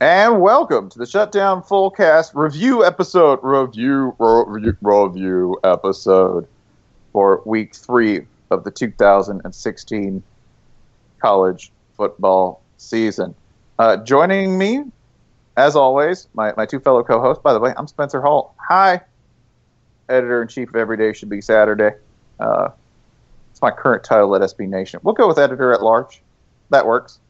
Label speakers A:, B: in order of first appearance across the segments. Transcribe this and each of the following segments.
A: And welcome to the Shutdown Fullcast review episode, review, review, review episode for week three of the 2016 college football season. Uh, joining me, as always, my, my two fellow co hosts. By the way, I'm Spencer Hall. Hi, editor in chief of Every Day Should Be Saturday. Uh, it's my current title at SB Nation. We'll go with editor at large. That works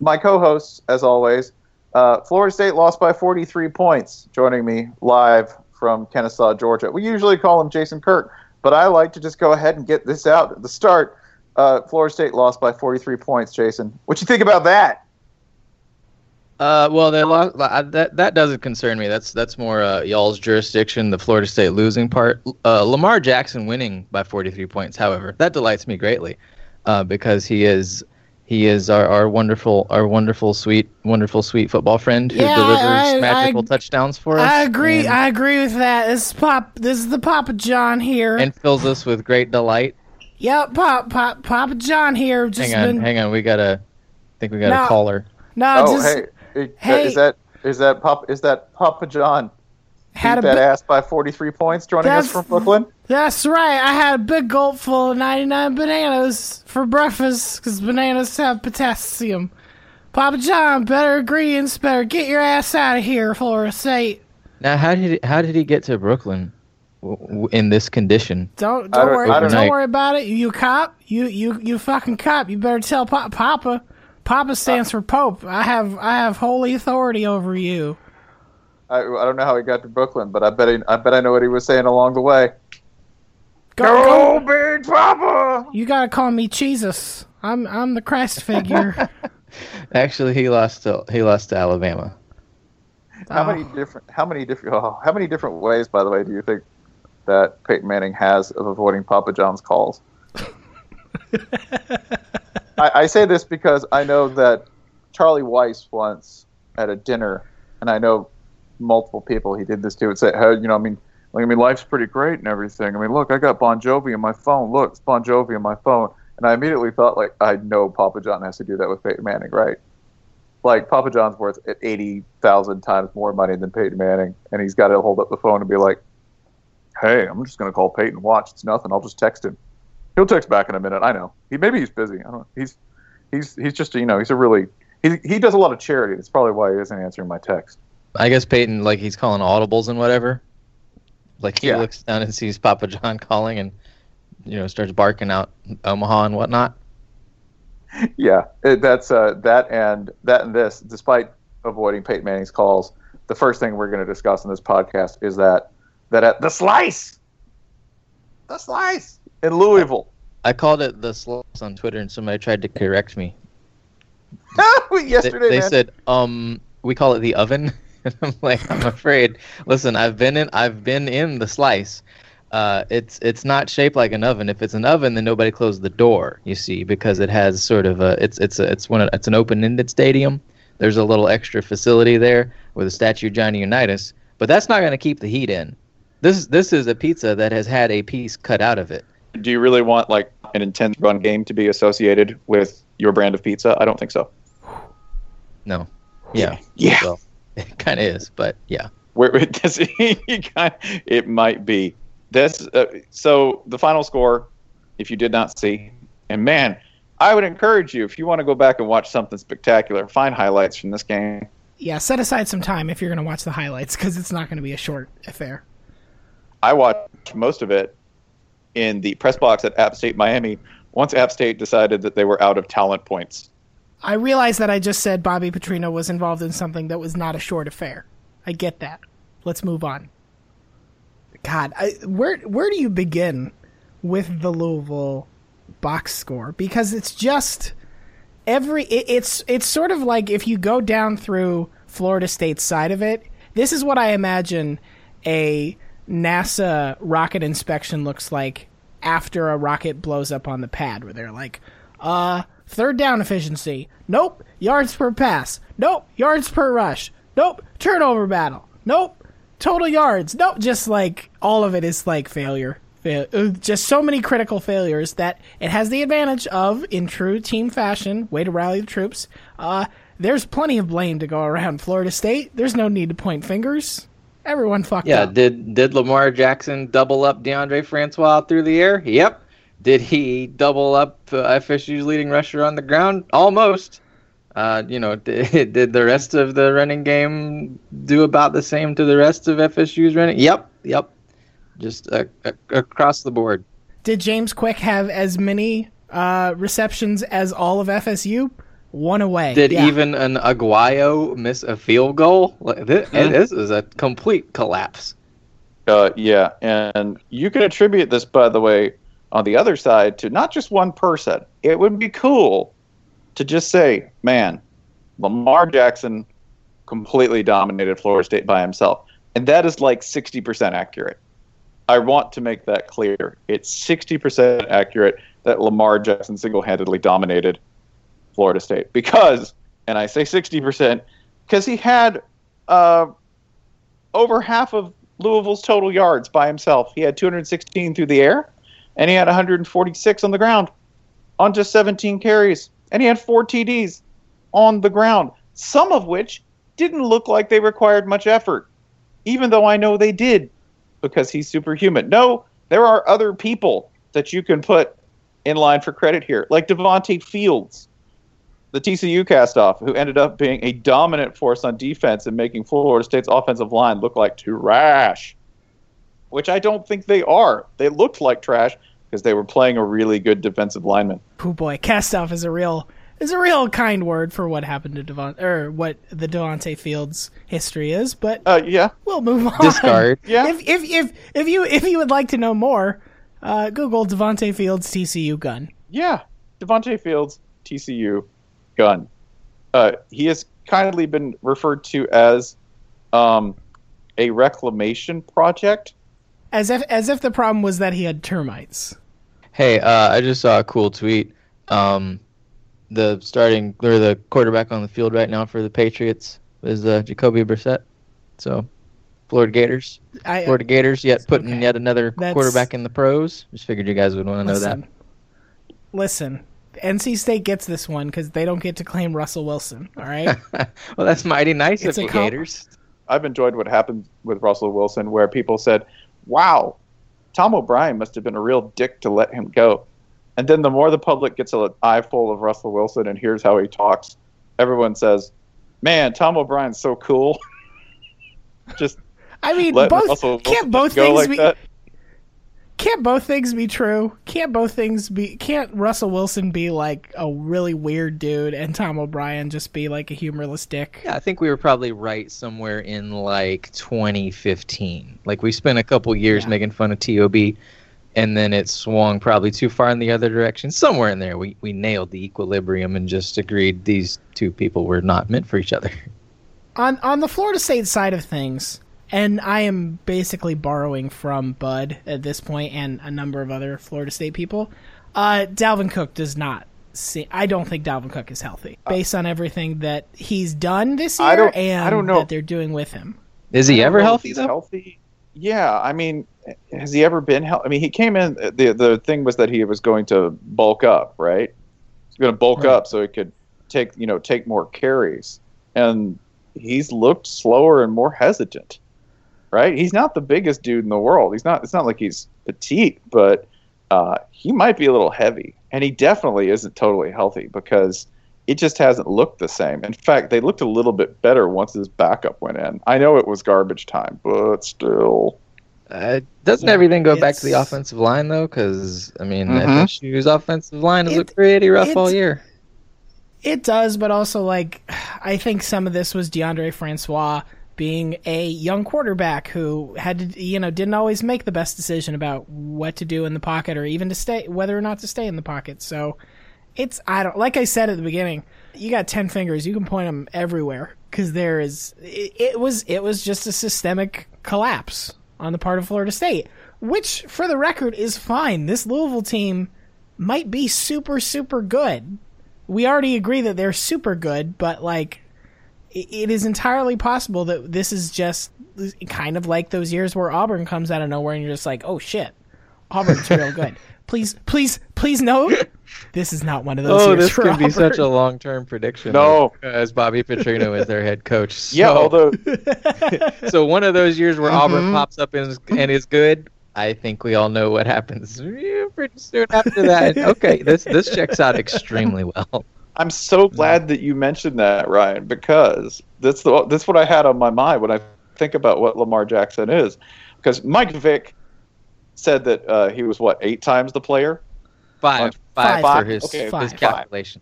A: my co-hosts, as always, uh, Florida State lost by 43 points. Joining me live from Kennesaw, Georgia. We usually call him Jason Kirk, but I like to just go ahead and get this out at the start. Uh, Florida State lost by 43 points. Jason, what you think about that?
B: Uh, well, they lost. That that doesn't concern me. That's that's more uh, y'all's jurisdiction. The Florida State losing part. Uh, Lamar Jackson winning by 43 points, however, that delights me greatly, uh, because he is he is our, our wonderful, our wonderful, sweet, wonderful, sweet football friend who
C: Yeah,
B: delivers
C: I-
B: magical
C: I-
B: touchdowns for us.
C: I agree.
B: and,
C: I agree with that. This is Pop. This is the Papa John here.
B: and fills us with great delight.
C: yep, Pop, Pop, Papa John here. Just
B: hang on,
C: been,
B: hang on. We gotta. I think we got
C: No.
B: a caller.
C: No,
A: oh,
C: just
A: hey, it-
C: hey.
A: is that is that Pop? Is that Papa John?
C: Had a
A: Beat that
C: big,
A: ass by 43 points. Joining us from Brooklyn.
C: That's right. I had a big gulp full of 99 bananas for breakfast because bananas have potassium. Papa John, better ingredients, better get your ass out of here, Florida State.
B: Now, how did he, how did he get to Brooklyn w- w- in this condition?
C: Don't don't
A: don't-
C: worry. Don't,
A: don't
C: worry about it. You cop. You you you fucking cop. You better tell pa- Papa. Papa stands uh, for Pope. I have I have holy authority over you.
A: I, I don't know how he got to Brooklyn, but I bet he, I bet I know what he was saying along the way.
C: Go,
A: Go, Big Papa!
C: You gotta call me Jesus. I'm I'm the Christ figure.
B: Actually, he lost to he lost to Alabama. Oh.
A: How
C: Oh.
A: many different? How many different? Oh, how many different ways, by the way, do you think that Peyton Manning has of avoiding Papa John's calls? I, I say this because I know that Charlie Weiss once at a dinner, and I know multiple people he did this to, and say, "Hey, you know, I mean, like, I mean, life's pretty great and everything. I mean, look, I got Bon Jovi on my phone. Look, it's Bon Jovi on my phone." And I immediately thought, like, I know Papa John has to do that with Peyton Manning, right? Like Papa John's worth eighty thousand times more money than Peyton Manning, and he's got to hold up the phone and be like, "Hey, I'm just going to call Peyton. Watch, it's nothing. I'll just text him. He'll text back in a minute. I know. He maybe he's busy. I don't know. He's he's he's just you know he's a really he he does a lot of charity. That's probably why he isn't answering my text.
B: I guess Peyton, like he's calling audibles and whatever. Like he
A: Yeah.
B: looks down and sees Papa John calling and you know starts barking out Omaha and whatnot.
A: yeah, it, that's uh, that and that and this. Despite avoiding Peyton Manning's calls, the first thing we're going to discuss in this podcast is that that at the slice, the slice in Louisville.
B: I called it the slice on Twitter, and somebody tried to correct me.
A: Yesterday,
B: they, they said, um, we call it the oven. And I'm like, I'm afraid. Listen, I've been in, I've been in the slice. Uh, it's it's not shaped like an oven. If it's an oven, then nobody closed the door. You see, because it has sort of a, it's it's a, it's one of, it's an open-ended stadium. There's a little extra facility there with a statue of Johnny Unitas, but that's not going to keep the heat in. This this is a pizza that has had a piece cut out of it.
A: Do you really want like an intense run game to be associated with your brand of pizza? I don't think so.
B: No. Yeah.
A: Yeah.
B: Well, it kind of is, but yeah.
A: Where it, does, you it might be this. Uh, so the final score, if you did not see, and man, I would encourage you if you want to go back and watch something spectacular, find highlights from this game.
C: Yeah, set aside some time if you're going to watch the highlights because it's not going to be a short affair.
A: I watched most of it in the press box at App State Miami. Once App State decided that they were out of talent points.
C: I realize that I just said Bobby Petrino was involved in something that was not a short affair. I get that. Let's move on. God, I, where where do you begin with the Louisville box score? Because it's just every it, it's it's sort of like if you go down through Florida State's side of it. This is what I imagine a NASA rocket inspection looks like after a rocket blows up on the pad, where they're like, uh, third down efficiency. Nope. Yards per pass. Nope. Yards per rush. Nope. Turnover battle. Nope. Total yards. Nope. Just like all of it is like failure. Uh, Just so many critical failures that it has the advantage of, in true team fashion, way to rally the troops. Uh, there's plenty of blame to go around Florida State. There's no need to point fingers. Everyone fucked
B: Yeah,
C: up.
B: did did Lamar Jackson double up DeAndre Francois through the air? Yep. Did he double up uh, FSU's leading rusher on the ground? Almost. Uh, you know, did, did the rest of the running game do about the same to the rest of FSU's running? Yep, yep. Just uh, uh, across the board.
C: Did James Quick have as many uh, receptions as all of FSU? One away.
B: Did
C: Yeah.
B: even an Aguayo miss a field goal? Like, This, this is a complete collapse.
A: Uh, yeah, and you can attribute this, by the way, on the other side to not just one person. It would be cool to just say, man, Lamar Jackson completely dominated Florida State by himself. And that is like 60% accurate. I want to make that clear. It's 60% accurate that Lamar Jackson single handedly dominated Florida State. Because, and I say 60%, because he had uh, over half of Louisville's total yards by himself. He had 216 through the air, and he had 146 on the ground on just 17 carries. And he had four TDs on the ground, some of which didn't look like they required much effort, even though I know they did because he's superhuman. No, there are other people that you can put in line for credit here, like Devonte Fields, the TCU castoff, who ended up being a dominant force on defense and making Florida State's offensive line look like trash, which I don't think they are. They looked like trash because they were playing a really good defensive lineman.
C: Oh boy, cast off is a real is a real kind word for what happened to Devon or what the Devonte Fields history is, but
A: Uh, yeah,
C: we'll move on.
B: Discard.
A: Yeah.
C: If if if if you if you would like to know more, uh, Google Devonte Fields TCU gun.
A: yeah. Devonte Fields, TCU, gun. Uh, he has kindly been referred to as um, a reclamation project.
C: As if as if the problem was that he had termites.
B: Hey, uh, I just saw a cool tweet. Um, the starting or the quarterback on the field right now for the Patriots is uh, Jacoby Brissett. So, Florida Gators,
C: I,
B: Florida Gators, yet putting
C: okay.
B: yet another
C: That's-
B: quarterback in the pros. Just figured you guys would want to know
C: listen, listen. NC State gets this one because they don't get to claim Russell Wilson. All right.
B: well, that's mighty nice
C: It's
B: of the
C: com-
B: Gators.
A: I've enjoyed what happened with Russell Wilson, where people said, "Wow, Tom O'Brien must have been a real dick to let him go." And then the more the public gets an eyeful of Russell Wilson and hears how he talks, everyone says, "Man, Tom O'Brien's so cool." Just
C: I mean, both
A: Russell
C: can't
A: Wilson
C: both things
A: like
C: be
A: that.
C: Can't both things be true? Can't both things be? Can't Russell Wilson be like a really weird dude and Tom O'Brien just be like a humorless dick?
B: Yeah, I think we were probably right somewhere in like 2015. Like we spent a couple years
C: Yeah.
B: making fun of Tob, and then it swung probably too far in the other direction. Somewhere in there, we we nailed the equilibrium and just agreed these two people were not meant for each other.
C: on on the Florida State side of things, and I am basically borrowing from Bud at this point and a number of other Florida State people. Uh, Dalvin Cook does not. See, I don't think Dalvin Cook is healthy based on everything that he's done this year
A: I don't-
C: and
A: I don't know.
C: that they're doing with him.
B: Is he ever healthy
A: he's
B: though?
A: Healthy? Yeah, I mean, has he ever been healthy? I mean, he came in. the The thing was that he was going to bulk up, right? He's going to bulk
C: Right.
A: up so he could take, you know, take more carries, and he's looked slower and more hesitant, right? He's not the biggest dude in the world. He's not. It's not like he's petite, but uh, he might be a little heavy, and he definitely isn't totally healthy because it just hasn't looked the same. In fact, they looked a little bit better once his backup went in. I know it was garbage time, but still.
B: Uh, doesn't everything go back to the offensive line though? Because I mean,
A: Mhm.
B: FSU's offensive line has
C: It-
B: looked pretty rough all year.
C: It does, but also like I think some of this was DeAndre Francois being a young quarterback who had to, you know, didn't always make the best decision about what to do in the pocket or even to stay whether or not to stay in the pocket. So it's I don't like I said at the beginning, you got 10 fingers, you can point them everywhere cuz there is it, it was it was just a systemic collapse on the part of Florida State, which for the record is fine. This Louisville team might be super super good we already agree that they're super good, but like it is entirely possible that this is just kind of like those years where Auburn comes out of nowhere and you're just like, "Oh shit. Auburn's real good." Please please please note this is not one of those
B: Oh,
C: years
B: this
C: for
B: could be such a long-term prediction.
A: No.
B: as Bobby Petrino is their head coach.
A: Yeah,
B: So-
A: although
B: so one of those years where Auburn
A: Mhm.
B: pops up and is, and is good, I think we all know what happens pretty soon after that. okay, this this checks out extremely well.
A: I'm so glad that you mentioned that, Ryan, because that's the that's what I had on my mind when I think about what Lamar Jackson is. Because Mike Vick said that uh, he was what eight times the player.
B: Five,
C: Five.
B: five, for his,
A: Okay,
B: his
C: five.
B: calculation.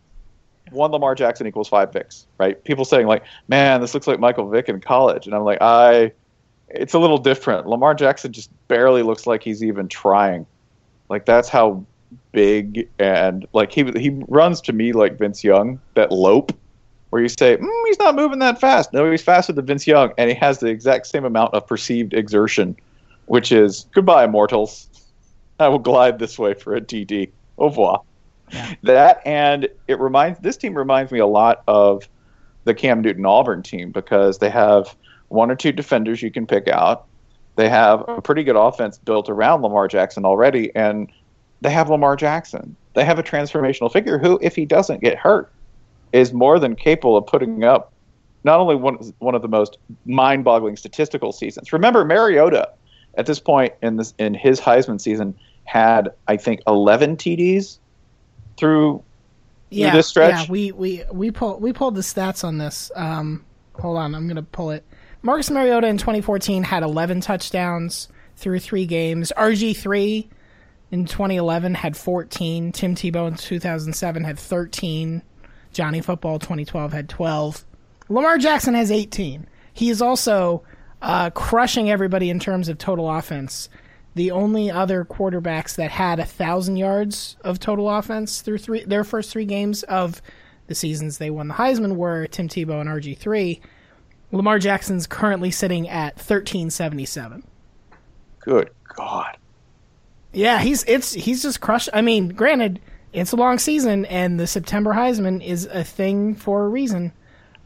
A: One Lamar Jackson equals five Vicks, right? People saying like, "Man, this looks like Michael Vick in college," and I'm like, I. It's a little different. Lamar Jackson just barely looks like he's even trying. Like that's how big and like he he runs to me like Vince Young, that lope, where you say mm, he's not moving that fast. No, he's faster than Vince Young, and he has the exact same amount of perceived exertion, which is goodbye, mortals. I will glide this way for a TD. Au revoir. That and it reminds this team reminds me a lot of the Cam Newton Auburn team because they have one or two defenders you can pick out. They have a pretty good offense built around Lamar Jackson already, and they have Lamar Jackson. They have a transformational figure who, if he doesn't get hurt, is more than capable of putting up not only one, one of the most mind-boggling statistical seasons. Remember, Mariota at this point in this in his Heisman season had I think 11 TDs through
C: yeah,
A: this stretch?
C: Yeah, we we we pulled we pulled the stats on this. Um, hold on, I'm gonna pull it. Marcus Mariota in 2014 had 11 touchdowns through three games. RG three in 2011 had 14. Tim Tebow in 2007 had 13. Johnny Football 2012 had 12. Lamar Jackson has 18. He is also uh, crushing everybody in terms of total offense. The only other quarterbacks that had a thousand yards of total offense through three their first three games of the seasons they won the Heisman were Tim Tebow and RG three. Lamar Jackson's currently sitting at thirteen seventy seven.
A: Good God.
C: Yeah, he's it's he's just crushed. I mean, granted, it's a long season, and the September Heisman is a thing for a reason.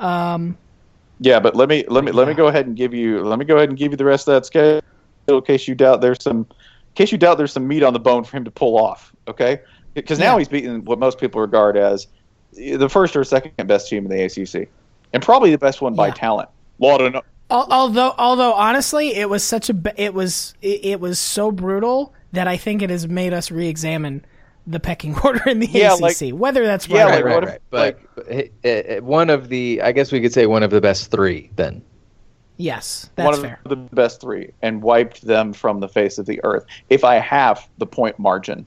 C: Um,
A: Yeah, but let me let me let me go ahead and give you let me go ahead and give you the rest of that schedule in case you doubt there's some in case you doubt there's some meat on the bone for him to pull off. Okay, because now
C: Yeah.
A: he's beaten what most people regard as the first or second best team in the ACC, and probably the best one by
C: Yeah.
A: talent. Lot of no-
C: although although honestly it was such a it was it, it was so brutal that I think it has made us re-examine the pecking order in the
A: Yeah,
C: ACC
A: like-
C: whether that's
A: yeah,
C: right
A: like,
B: right, right,
A: if-
B: right. But uh, uh, one of the, I guess we could say one of the best three then.
C: Yes, that's
A: one of
C: fair.
A: the best three, and wiped them from the face of the earth. If I have the point margin,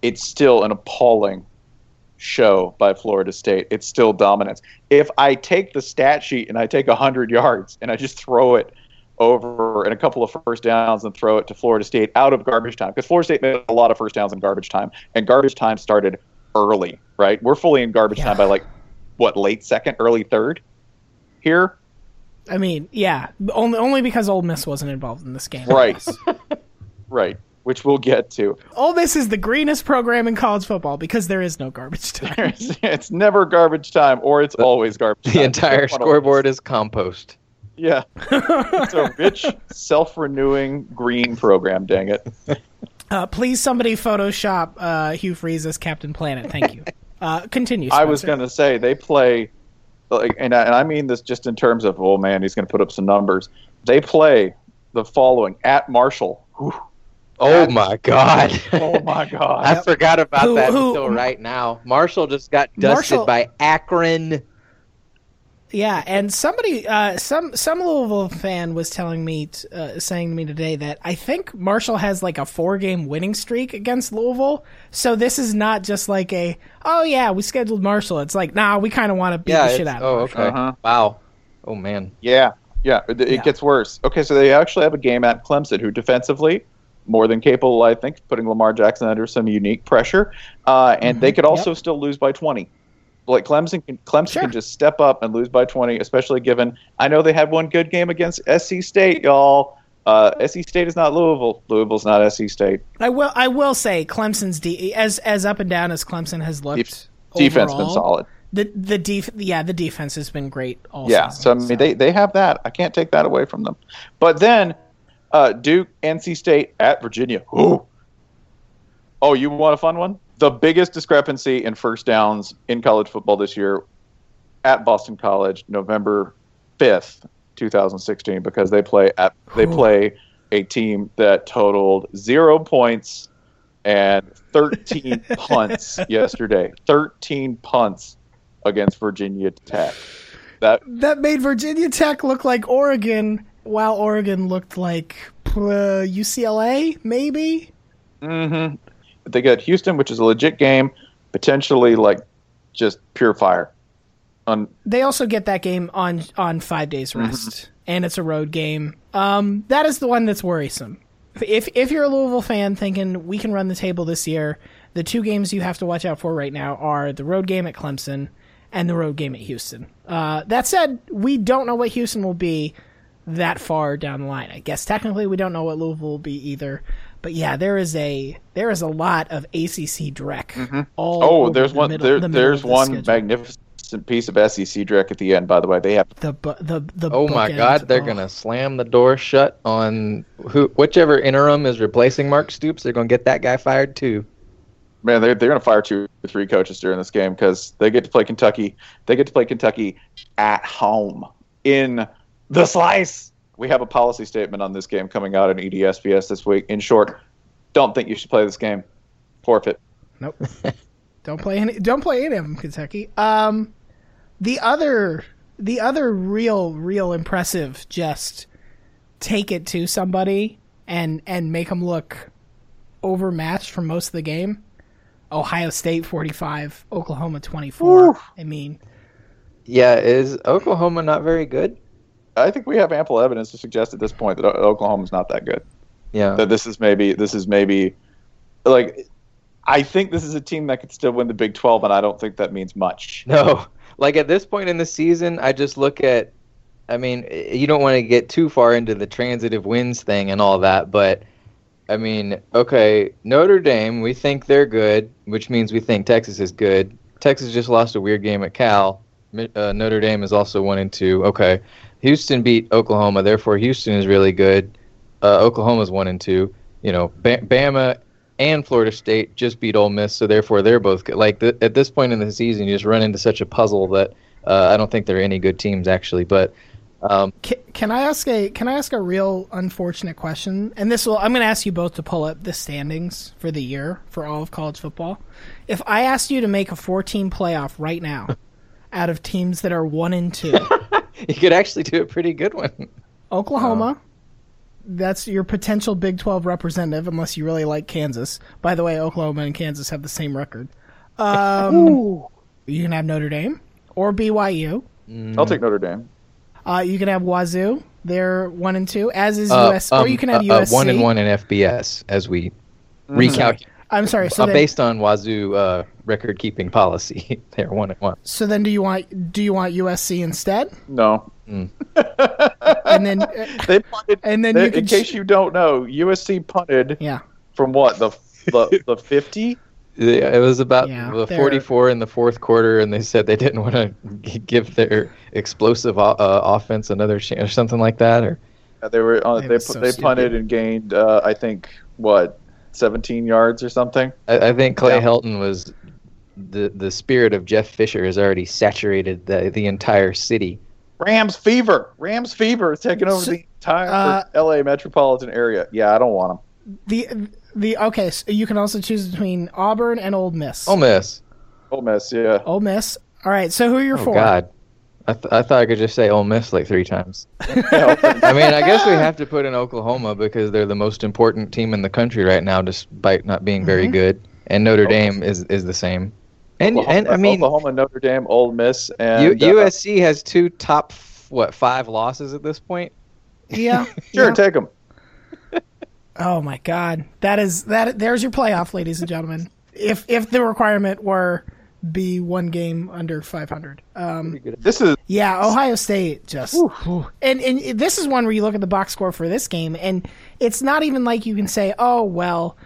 A: it's still an appalling show by Florida State. It's still dominance. If I take the stat sheet and I take 100 yards and I just throw it over and a couple of first downs and throw it to Florida State out of garbage time, because Florida State made a lot of first downs in garbage time, and garbage time started early, right? We're fully in garbage
C: Yeah.
A: time by like, what, late second, early third here?
C: I mean, yeah, only only because Ole Miss wasn't involved in this game.
A: Right. right. Which we'll get to.
C: Ole Miss is the greenest program in college football because there is no garbage time.
A: It's, it's never garbage time, or it's always garbage time.
B: The entire
A: It's one of
B: scoreboard is compost.
A: Those. Yeah. it's a rich, self renewing green program, dang it.
C: Uh, please, somebody Photoshop uh, Hugh Freeze as Captain Planet. Thank you. Uh, continue.
A: I was going to say, they play, like, and I, and I mean this just in terms of, oh man, he's going to put up some numbers. They play the following at Marshall. Whew.
B: Oh my god.
A: Oh my God.
B: I forgot about
C: Who-
B: that
C: who-
B: until right now. Marshall just got dusted
C: Marshall-
B: by Akron.
C: Yeah, and somebody, uh, some some Louisville fan was telling me, t- uh, saying to me today that I think Marshall has like a four game winning streak against Louisville. So this is not just like a, oh yeah, we scheduled Marshall. It's like, nah, we kind of want to beat
B: Yeah.
C: the shit out of
B: oh,
C: Marshall.
B: okay.
A: Uh-huh.
B: Wow. Oh man.
A: Yeah, yeah, it, it
C: Yeah.
A: gets worse. Okay, so they actually have a game at Clemson, who defensively more than capable, I think, putting Lamar Jackson under some unique pressure, uh, and they could also still lose by twenty. Like Clemson, can, Clemson
C: Sure.
A: can just step up and lose by twenty, especially given I know they had one good game against SC State, y'all. Uh, SC State is not Louisville. Louisville's not SC State.
C: I will, I will say Clemson's de- as as up and down as Clemson has looked.
A: Def- defense been solid.
C: The the def- yeah, the defense has been great. All
A: Yeah, so I mean they they have that. I can't take that away from them. But then uh, Duke, NC State at Virginia. Ooh. Oh, you want a fun one? The biggest discrepancy in first downs in college football this year at Boston College, November fifth, two thousand sixteen, because they play at they play a team that totaled zero points and thirteen punts yesterday. Thirteen punts against Virginia Tech. That
C: that made Virginia Tech look like Oregon, while Oregon looked like uh, UCLA, maybe.
A: hmm They got Houston, which is a legit game, potentially like just pure fire. On
C: They also get that game on on five days rest, and it's a road game. Um, that is the one that's worrisome. If if you're a Louisville fan thinking we can run the table this year, the two games you have to watch out for right now are the road game at Clemson and the road game at Houston. Uh, that said, we don't know what Houston will be that far down the line. I guess technically we don't know what Louisville will be either. But yeah, there is a there is a lot of ACC dreck. Mm-hmm. All
A: oh,
C: over
A: there's
C: the
A: one
C: middle-
A: there,
C: the
A: there's
C: the
A: one
C: schedule.
A: magnificent piece of SEC direct at the end. By the way, they have
C: the bu- the the
B: Oh my. God! They're
C: Oh.
B: gonna slam the door shut on who, whichever interim is replacing Mark Stoops. They're gonna get that guy fired too.
A: man, they're they're gonna fire two or three coaches during this game because they get to play Kentucky. They get to play Kentucky at home in the slice. We have a policy statement on this game coming out in E EDSBS this week. In short, don't think you should play this game. Forfeit.
C: Nope. don't play any. Don't play any of them, Kentucky. Um, the other, the other real, real impressive. Just take it to somebody and and make them look overmatched for most of the game. Ohio State forty five, Oklahoma twenty four. I mean,
B: Yeah, is Oklahoma not very good?
A: I think we have ample evidence to suggest at this point that Oklahoma's not that good.
B: Yeah.
A: That this is maybe this is maybe like I think this is a team that could still win the Big Twelve, and I don't think that means much.
B: No, like at this point in the season, I just look at. I mean, you don't want to get too far into the transitive wins thing and all that, but I mean, okay, Notre Dame, we think they're good, which means we think Texas is good. Texas just lost a weird game at Cal. Uh, Notre Dame is also one and two. Okay, Houston beat Oklahoma, therefore Houston is really good. Uh, Oklahoma's one and two. You know, ba- Bama and Florida State just beat Ole Miss, so therefore they're both good. Like th- at this point in the season, you just run into such a puzzle that uh, I don't think there are any good teams actually. But um,
C: can, can I ask a can I ask a real unfortunate question? And this will I'm going to ask you both to pull up the standings for the year for all of college football. If I asked you to make a 14 playoff right now, out of teams that are one and two,
B: you could actually do a pretty good one.
C: Oklahoma. That's your potential Big 12 representative, unless you really like Kansas. By the way, Oklahoma and Kansas have the same record. Um, you can have Notre Dame or BYU.
A: I'll take Notre Dame.
C: Uh, you can have Wazoo. They're one and two, as is
B: Uh,
C: US. or
B: um,
C: you can have
B: uh, uh,
C: USC.
B: one and one in FBS as we recalculate.
C: I'm sorry. So
B: uh,
C: then,
B: based on Wazoo uh, record keeping policy, they're one and one.
C: so then, do you want do you want USC instead?
A: No.
C: And then, uh,
A: They punted.
C: And then
A: they-
C: you
A: in case
C: ch-
A: you don't know, USC punted
C: yeah.
A: from what the the the fifty.
B: Yeah, It was about
C: Yeah,
B: the
C: they're-
B: 44 in the fourth quarter, and they said they didn't want to give their explosive uh, offense another chance or something like that. Or
A: Uh, They were on,
C: It
A: they
C: so
A: they punted and gained uh, I think what seventeen yards or something.
B: I, I think Clay
A: Yeah.
B: Helton was the the spirit of Jeff Fisher has already saturated the the entire city.
A: Rams fever. Rams fever is taking over
C: So-
A: the entire
C: uh,
A: L.A. metropolitan area. Yeah, I don't want them.
C: The the okay. So you can also choose between Auburn and Ole Miss.
B: Ole Miss.
A: Ole Miss, yeah.
C: Ole Miss. All right. So who are your
B: Oh
C: four?
B: God, I, th- I thought I could just say Ole Miss like three times. I mean, I guess we have to put in Oklahoma because they're the most important team in the country right now, despite not being very
C: Mhm.
B: good. And Notre Dame is is the same. And
A: Oklahoma,
B: and I mean,
A: Oklahoma, Notre Dame, Ole Miss, and
B: U-
A: uh,
B: USC has two top what five losses at this point.
C: Yeah.
A: Sure,
C: yeah.
A: take them.
C: Oh my God. That is that. There's your playoff, ladies and gentlemen. If if the requirement were be one game under 500. Um,
A: This is
C: yeah, Ohio State just and and this is one where you look at the box score for this game, and it's not even like you can say, oh well,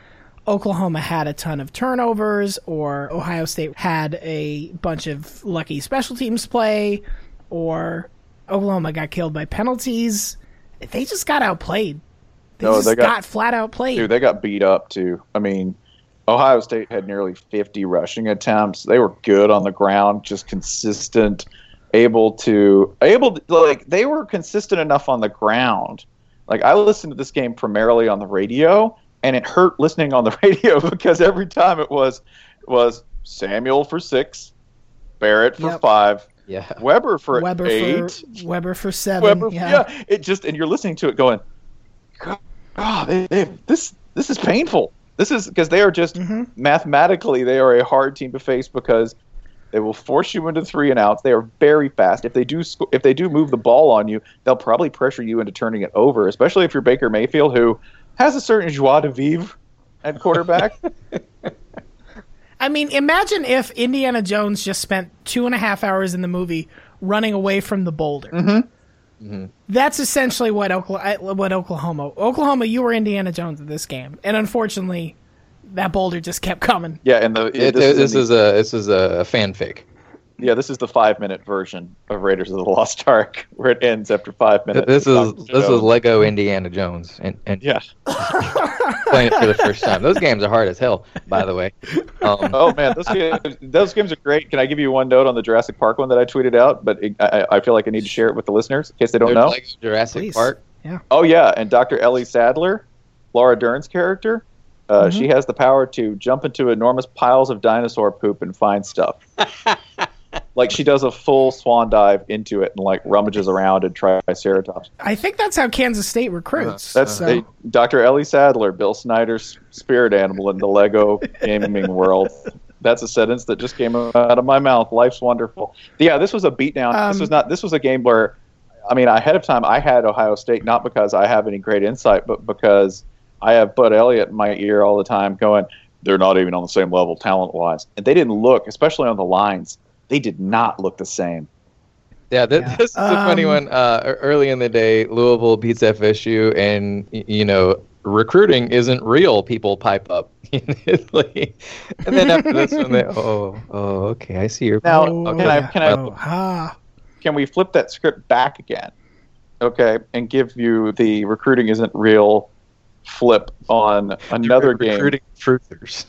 C: Oklahoma had a ton of turnovers, or Ohio State had a bunch of lucky special teams play, or Oklahoma got killed by penalties. They just got outplayed. They
A: No,
C: just
A: they
C: got,
A: got-
C: flat out played.
A: dude. They got beat up too. I mean, Ohio State had nearly 50 rushing attempts. They were good on the ground, just consistent, able to able to, like they were consistent enough on the ground. Like I listened to this game primarily on the radio, and it hurt listening on the radio because every time it was was Samuel for six, Barrett for
C: Yep.
A: five,
B: Yeah.
A: Weber for
C: Weber
A: eight.
C: for Weber for seven.
A: Weber,
C: yeah.
A: yeah. It just and you're listening to it going, God, they, they, this this is painful. This is because they are just
C: Mm-hmm.
A: mathematically they are a hard team to face because they will force you into three and outs. They are very fast. If they do sc- if they do move the ball on you, they'll probably pressure you into turning it over. Especially if you're Baker Mayfield, who has a certain joie de vivre at quarterback.
C: I mean, imagine if Indiana Jones just spent two and a half hours in the movie running away from the boulder.
A: Mm-hmm. Mm-hmm.
C: That's essentially what Oklahoma, what Oklahoma. Oklahoma, you were Indiana Jones in this game, and unfortunately, that boulder just kept coming.
A: yeah, and the
B: It,
A: this,
B: this,
A: is, in the-
B: is a this is a fanfic.
A: Yeah this is the five minute version of Raiders of the Lost Ark where it ends after five minutes.
B: This is this is Lego Indiana Jones, and and
A: yeah.
B: playing it for the first time. Those games are hard as hell, by the way. Um,
A: Oh man, those games, those games are great. Can I give you one note on the Jurassic Park one that I tweeted out? But it, I, I feel like I need to share it with the listeners in case they don't know.
B: Lego Jurassic
C: Please.
B: Park. Yeah.
A: Oh yeah, and Dr. Ellie Sattler, Laura Dern's character, uh,
C: Mm-hmm.
A: she has the power to jump into enormous piles of dinosaur poop and find stuff. Like she does a full swan dive into it and like rummages around and triceratops.
C: I think that's how Kansas State recruits.
A: That's
C: so.
A: they, Dr. Ellie Sattler, Bill Snyder's spirit animal in the Lego gaming world. That's a sentence that just came out of my mouth. Life's wonderful. Yeah, this was a beatdown. this
C: Um,
A: was not. This was a game where, I mean, ahead of time, I had Ohio State not because I have any great insight, but because I have Bud Elliott in my ear all the time, going, "They're not even on the same level talent-wise," and they didn't look, especially on the lines. They did not look the same.
B: Yeah, th-
C: Yeah.
B: this is a funny
C: Um,
B: one. Uh, early in the day, Louisville beats FSU, and you know, recruiting isn't real. People pipe up, immediately. and then after this one, they oh oh okay, I see your
A: Now,
B: point.
A: can I can I
C: Oh,
A: can we flip that script back again? Okay, and give you the recruiting isn't real flip on another game.
B: recruiting truthers.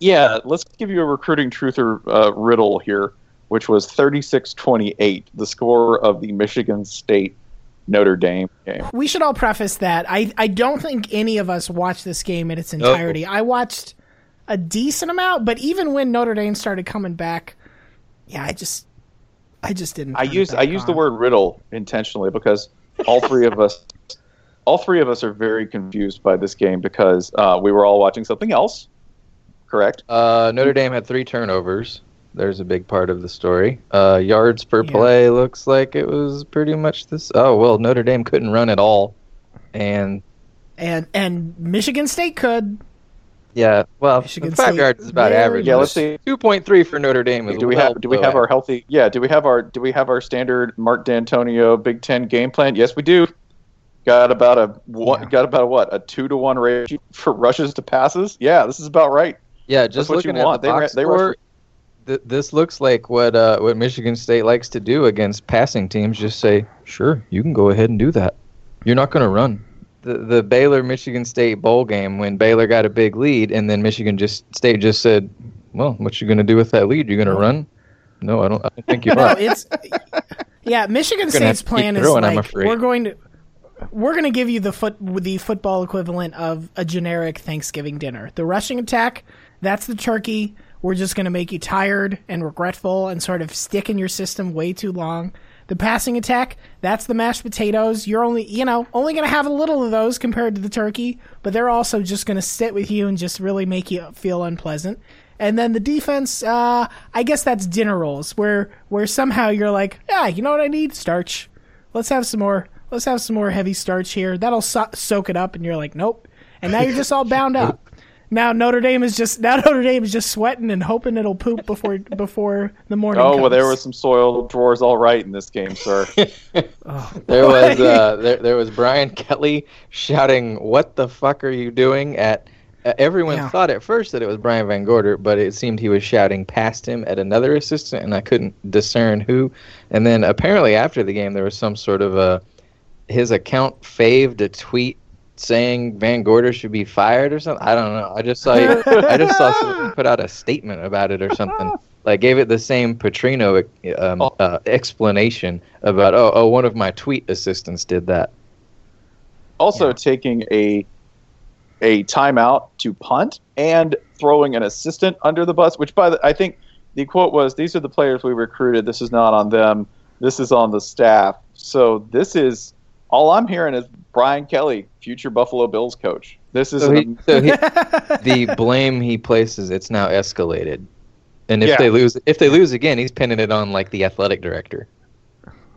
A: Yeah, let's give you a recruiting truther uh, riddle here, which was 36-28, the score of the Michigan State Notre Dame game.
C: We should all preface that I I don't think any of us watched this game in its entirety. I watched a decent amount, but even when Notre Dame started coming back, yeah, I just I just didn't.
A: I
C: turn it
A: used I
C: back
A: used the word riddle intentionally because all three of us, all three of us are very confused by this game because uh, we were all watching something else. Correct.
B: Uh, Notre Dame had three turnovers. There's a big part of the story. Uh, yards per play looks like it was pretty much this. Oh well, Notre Dame couldn't run at all, and
C: and and Michigan State could.
B: yeah, well,
C: Michigan
B: five
C: State
B: yards is about
C: very
B: average.
A: Yeah, let's see.
B: Two point three for Notre Dame is
A: Do we
B: well
A: have do we
B: below
A: have our healthy? Yeah. Do we have our do we have our standard Mark Dantonio Big Ten game plan? Yes, we do. Got about a what? Got about a what? A two to one ratio for rushes to passes. Yeah, this is about right.
B: Yeah, just
A: what you
B: looking at
A: want.
B: the
A: They ra-
B: box
A: they rush
B: score, th- this looks like what uh, what Michigan State likes to do against passing teams. Just say, sure, you can go ahead and do that. You're not going to run. The the Baylor Michigan State bowl game when Baylor got a big lead and then Michigan just State just said, well, what you going to do with that lead? You're going to run? No, I don't. I don't think you
C: No,
B: are.
C: it's yeah. Michigan
B: Gonna have
C: State's
B: to keep
C: plan is
B: throwing, I'm
C: like
B: afraid.
C: we're going to we're going to give you the foot the football equivalent of a generic Thanksgiving dinner. The rushing attack, that's the turkey. We're just going to make you tired and regretful and sort of stick in your system way too long. The passing attack, that's the mashed potatoes. You're only, you know, only going to have a little of those compared to the turkey, but they're also just going to sit with you and just really make you feel unpleasant. And then the defense, uh, I guess that's dinner rolls, where where somehow you're like, yeah, you know what I need? Starch. Let's have some more. Let's have some more heavy starch here. That'll so- soak it up, and you're like, nope. And now you're just all bound up. Now Notre Dame is just now Notre Dame is just sweating and hoping it'll poop before before the morning.
A: Oh well, there
C: comes.
A: was some soiled drawers all right in this game, sir.
B: There was uh, there there was Brian Kelly shouting, "What the fuck are you doing?" At uh, everyone
C: Yeah.
B: thought at first that it was Brian VanGorder, but it seemed he was shouting past him at another assistant, and I couldn't discern who. And then apparently after the game, there was some sort of a his account faved a tweet saying VanGorder should be fired or something. I don't know. I just saw I just saw someone put out a statement about it or something. Like gave it the same Petrino um, uh, explanation about oh oh one of my tweet assistants did that.
A: also taking a a timeout to punt and throwing an assistant under the bus. Which by the I think the quote was, "These are the players we recruited. This is not on them. This is on the staff." So this is all I'm hearing is Brian Kelly, future Buffalo Bills coach. This is
B: So,
A: an
B: he, so he, the blame he places it's now escalated, and if
A: Yeah.
B: they lose if they lose again, he's pinning it on like the athletic director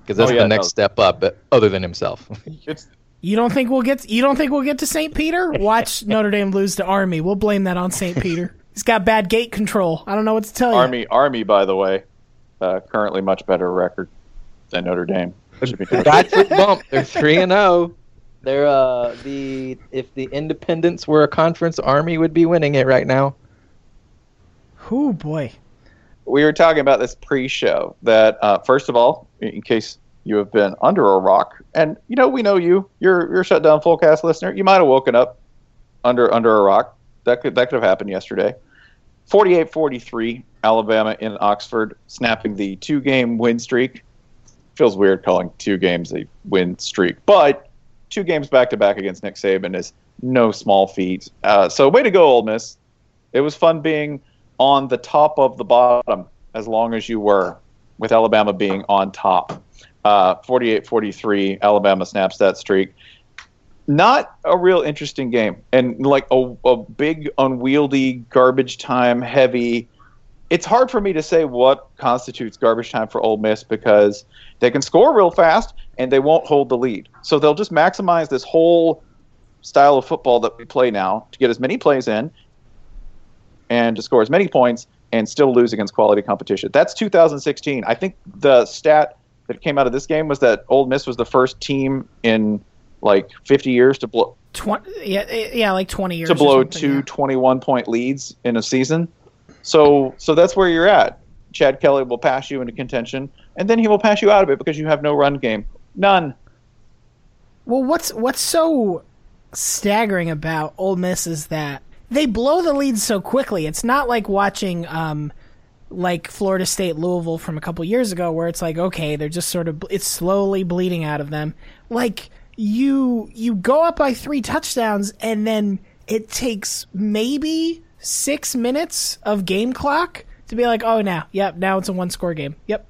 B: because that's
A: Oh, yeah,
B: the next
A: no.
B: step up, but other than himself.
A: it's
C: You don't think we'll get? You don't think we'll get to St. Peter? Watch Notre Dame lose to Army. We'll blame that on St. Peter. He's got bad gate control. I don't know what to tell you.
A: Army. Army, by the way, uh, currently much better record than Notre Dame. Should be noted.
B: Bump. They're three and zero. They're uh the if the Independents were a conference, Army would be winning it right now.
C: Oh boy.
A: we were talking about this pre-show that uh, first of all in case you have been under a rock and you know we know you you're you're a shut down full cast listener you might have woken up under under a rock that could that could have happened yesterday 48-43 alabama in oxford snapping the two game win streak feels weird calling two games a win streak but two games back to back against nick saban is no small feat uh, so way to go Ole miss it was fun being on the top of the bottom as long as you were, with Alabama being on top. Uh, 48-43, Alabama snaps that streak. Not a real interesting game, and like a, a big, unwieldy, garbage time heavy. It's hard for me to say what constitutes garbage time for Ole Miss because they can score real fast and they won't hold the lead. So they'll just maximize this whole style of football that we play now to get as many plays in and to score as many points and still lose against quality competition. That's 2016. I think the stat that came out of this game was that Ole Miss was the first team in like 50 years to blow
C: Twen- yeah, yeah, like twenty years.
A: to blow two
C: yeah.
A: 21 point leads in a season. So so that's where you're at. Chad Kelly will pass you into contention, and then he will pass you out of it because you have no run game. None.
C: Well, what's what's so staggering about Ole Miss is that they blow the lead so quickly. It's not like watching um like Florida State Louisville from a couple years ago where it's like okay, they're just sort of it's slowly bleeding out of them. Like you you go up by 3 touchdowns and then it takes maybe 6 minutes of game clock to be like, "Oh, now. Yep, now it's a one score game." Yep.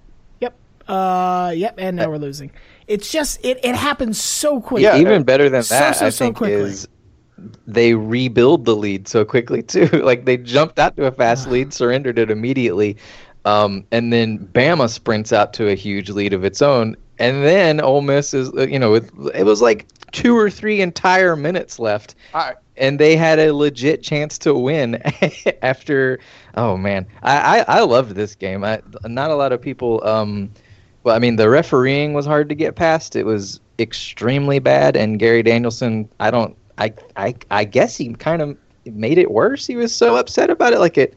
C: Yep. Uh, yep, and now we're losing. It's just it, it happens so quickly.
A: Yeah,
B: Even better than
C: So,
B: that,
C: so,
B: I
C: so
B: think,
C: quickly.
B: is they rebuild the lead so quickly too. like they jumped out to a fast lead, surrendered it immediately, um, and then Bama sprints out to a huge lead of its own, and then Ole Miss is, uh, you know, it, it was like two or three entire minutes left,
A: I-
B: and they had a legit chance to win after. Oh man, I I, I loved this game. I, not a lot of people. Um, well, I mean, the refereeing was hard to get past. It was extremely bad, and Gary Danielson. I don't. I I I guess he kind of made it worse. He was so upset about it. Like it,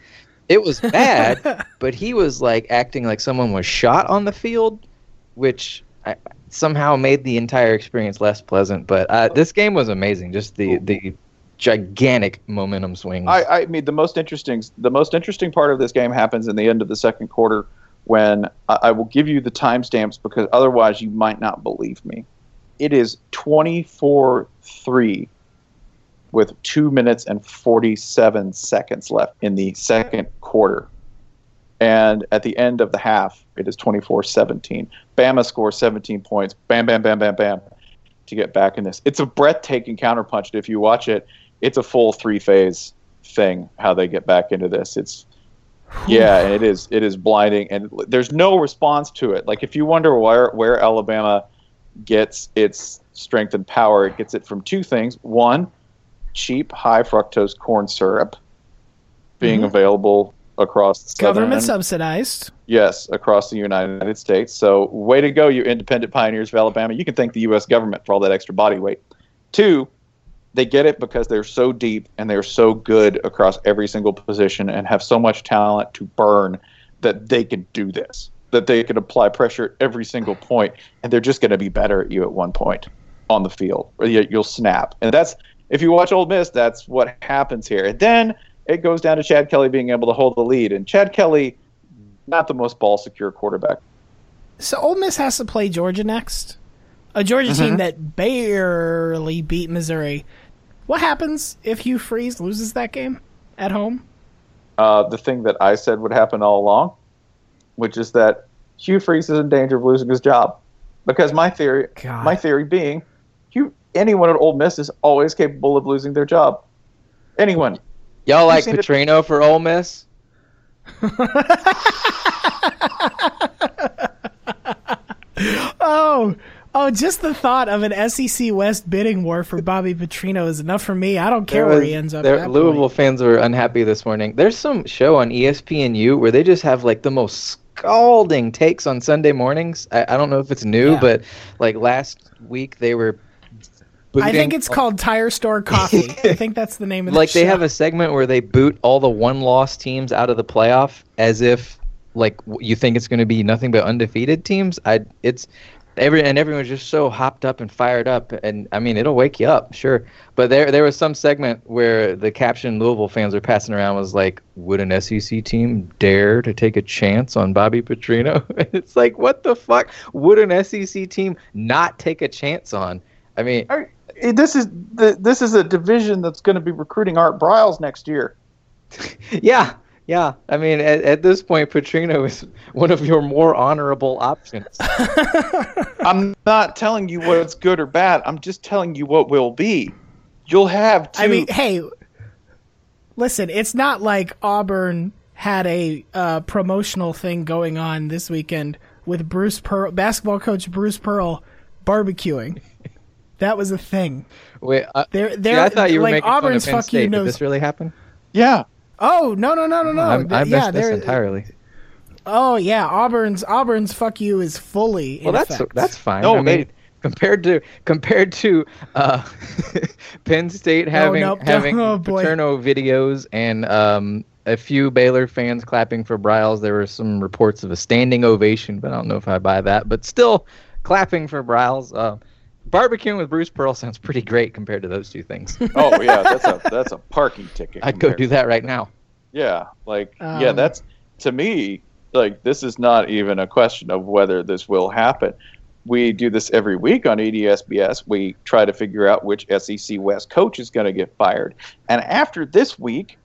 B: it was bad, but he was like acting like someone was shot on the field, which I, somehow made the entire experience less pleasant. But uh, this game was amazing. Just the the gigantic momentum swings.
A: I, I mean, the most interesting, the most interesting part of this game happens in the end of the second quarter, when I, I will give you the timestamps because otherwise you might not believe me. It is twenty four three, with two minutes and forty seven seconds left in the second quarter, and at the end of the half, it is 24-17. Bama scores seventeen points. Bam, bam, bam, bam, bam, to get back in this. It's a breathtaking counterpunch. If you watch it, it's a full three phase thing how they get back into this it's yeah and it is it is blinding and there's no response to it like if you wonder where where alabama gets its strength and power it gets it from two things one cheap high fructose corn syrup being
C: Mhm.
A: available across the
C: Government subsidized.
A: Yes, across the United States. So, way to go, you independent pioneers of Alabama. You can thank the U.S. government for all that extra body weight. Two, they get it because they're so deep and they're so good across every single position and have so much talent to burn that they can do this, that they can apply pressure at every single point, and they're just going to be better at you at one point on the field, or you- you'll snap. And that's, if you watch Ole Miss, that's what happens here. And then it goes down to Chad Kelly being able to hold the lead. And Chad Kelly, not the most ball secure quarterback.
C: So Ole Miss has to play Georgia next. A Georgia team
A: Mhm.
C: that barely beat Missouri. What happens if Hugh Freeze loses that game at home?
A: uh, the thing that I said would happen all along, which is that Hugh Freeze is in danger of losing his job. Because my theory,
C: God.
A: my theory being, Hugh, anyone at Ole Miss is always capable of losing their job. Anyone.
B: Y'all like
A: seen it-
B: Petrino for Ole Miss?
C: Oh, oh, just the thought of an SEC West bidding war for Bobby Petrino is enough for me. I don't care
B: There
C: where he ends up.
B: there- Louisville
C: point.
B: fans were unhappy this morning. There's some show on ESPNU where they just have like the most scalding takes on Sunday mornings. I, I don't know if it's new,
C: Yeah.
B: but like last week they were.
C: I think it's called Tire Store Coffee. I think that's the name of the
B: like they
C: show.
B: have a segment where they boot all the one-loss teams out of the playoff as if like you think it's going to be nothing but undefeated teams. I it's every and everyone's just so hopped up and fired up and I mean it'll wake you up, sure. But there there was some segment where the caption Louisville fans were passing around was like would an SEC team dare to take a chance on Bobby Petrino? it's like what the fuck would an SEC team not take a chance on? I mean,
A: I- eh, This is the, this is a division that's going to be recruiting Art Briles next year.
B: Yeah, yeah. I mean, at, at this point, Petrino is one of your more honorable options.
A: I'm not telling you what's good or bad. I'm just telling you what will be. You'll have to.
C: I mean, hey, listen, it's not like Auburn had a uh, promotional thing going on this weekend with Bruce Pearl, basketball coach Bruce Pearl, barbecuing. That was a thing.
B: Wait, uh,
C: They're, they're,
B: yeah, I thought you were
C: like
B: making
C: Auburn's
B: fun of Penn State.
C: you
B: Did this really happen?
A: yeah.
C: Oh no no no no no!
B: I,
C: Th-
B: I missed
C: yeah,
B: this
C: they're-
B: entirely.
C: Oh yeah, Auburn's Auburn's fuck you is fully.
B: Well,
C: in
B: that's
C: effect.
B: that's fine.
A: No,
B: I mean, compared to compared to uh, Penn State having
C: nope,
B: having
C: oh, boy.
B: Paterno videos and um, a few Baylor fans clapping for Briles, there were some reports of a standing ovation, but I don't know if I buy that. But still, clapping for Briles. Uh, barbecuing with Bruce Pearl sounds pretty great compared to those two things.
A: Oh yeah, that's a that's a parking ticket.
B: I'd go do that right now.
A: Yeah, like yeah,
C: Um,
A: that's to me like this is not even a question of whether this will happen. We do this every week on EDSBS. We try to figure out which SEC West coach is going to get fired. And after this week,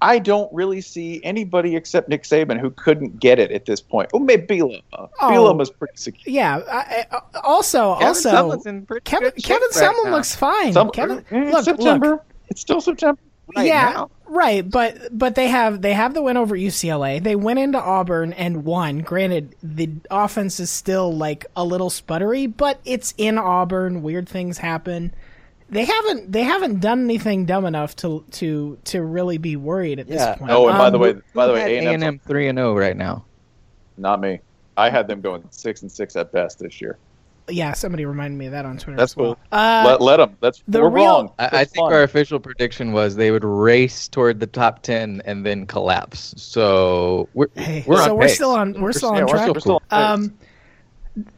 A: I don't really see anybody except Nick Saban who couldn't get it at this point. Oh, maybe Bielema.
C: Oh.
A: Bielema's pretty secure.
C: Yeah. I, I, also,
B: Kevin
C: also,
B: in
C: Kevin
B: good
C: Kevin
B: right
C: Sumlin
B: now.
C: looks fine.
A: Some,
C: Kevin,
A: eh,
C: look,
A: September.
C: look.
A: It's still September. Right
C: yeah,
A: now.
C: right. But but they have they have the win over UCLA. They went into Auburn and won. Granted, the offense is still like a little sputtery, but it's in Auburn. Weird things happen. They haven't they haven't done anything dumb enough to to to really be worried at
B: Yeah.
C: this point.
A: Oh, and by
C: Um,
A: the way, by the way, A&M's
B: A&M three and zero right now.
A: not me. I had them going six and six at best this year.
C: yeah, somebody reminded me of that on Twitter.
A: That's
C: as well.
A: cool.
C: Uh,
A: let let them. That's
C: the
A: we're
C: real-
A: wrong.
B: I, I think
A: fun.
B: our official prediction was they would race toward the top ten and then collapse. So we're
C: Hey,
B: we're
C: so
B: on
C: we're
B: pace.
C: still on we're still
A: yeah,
C: on
A: we're
C: track.
A: still- we're still on.
C: Um,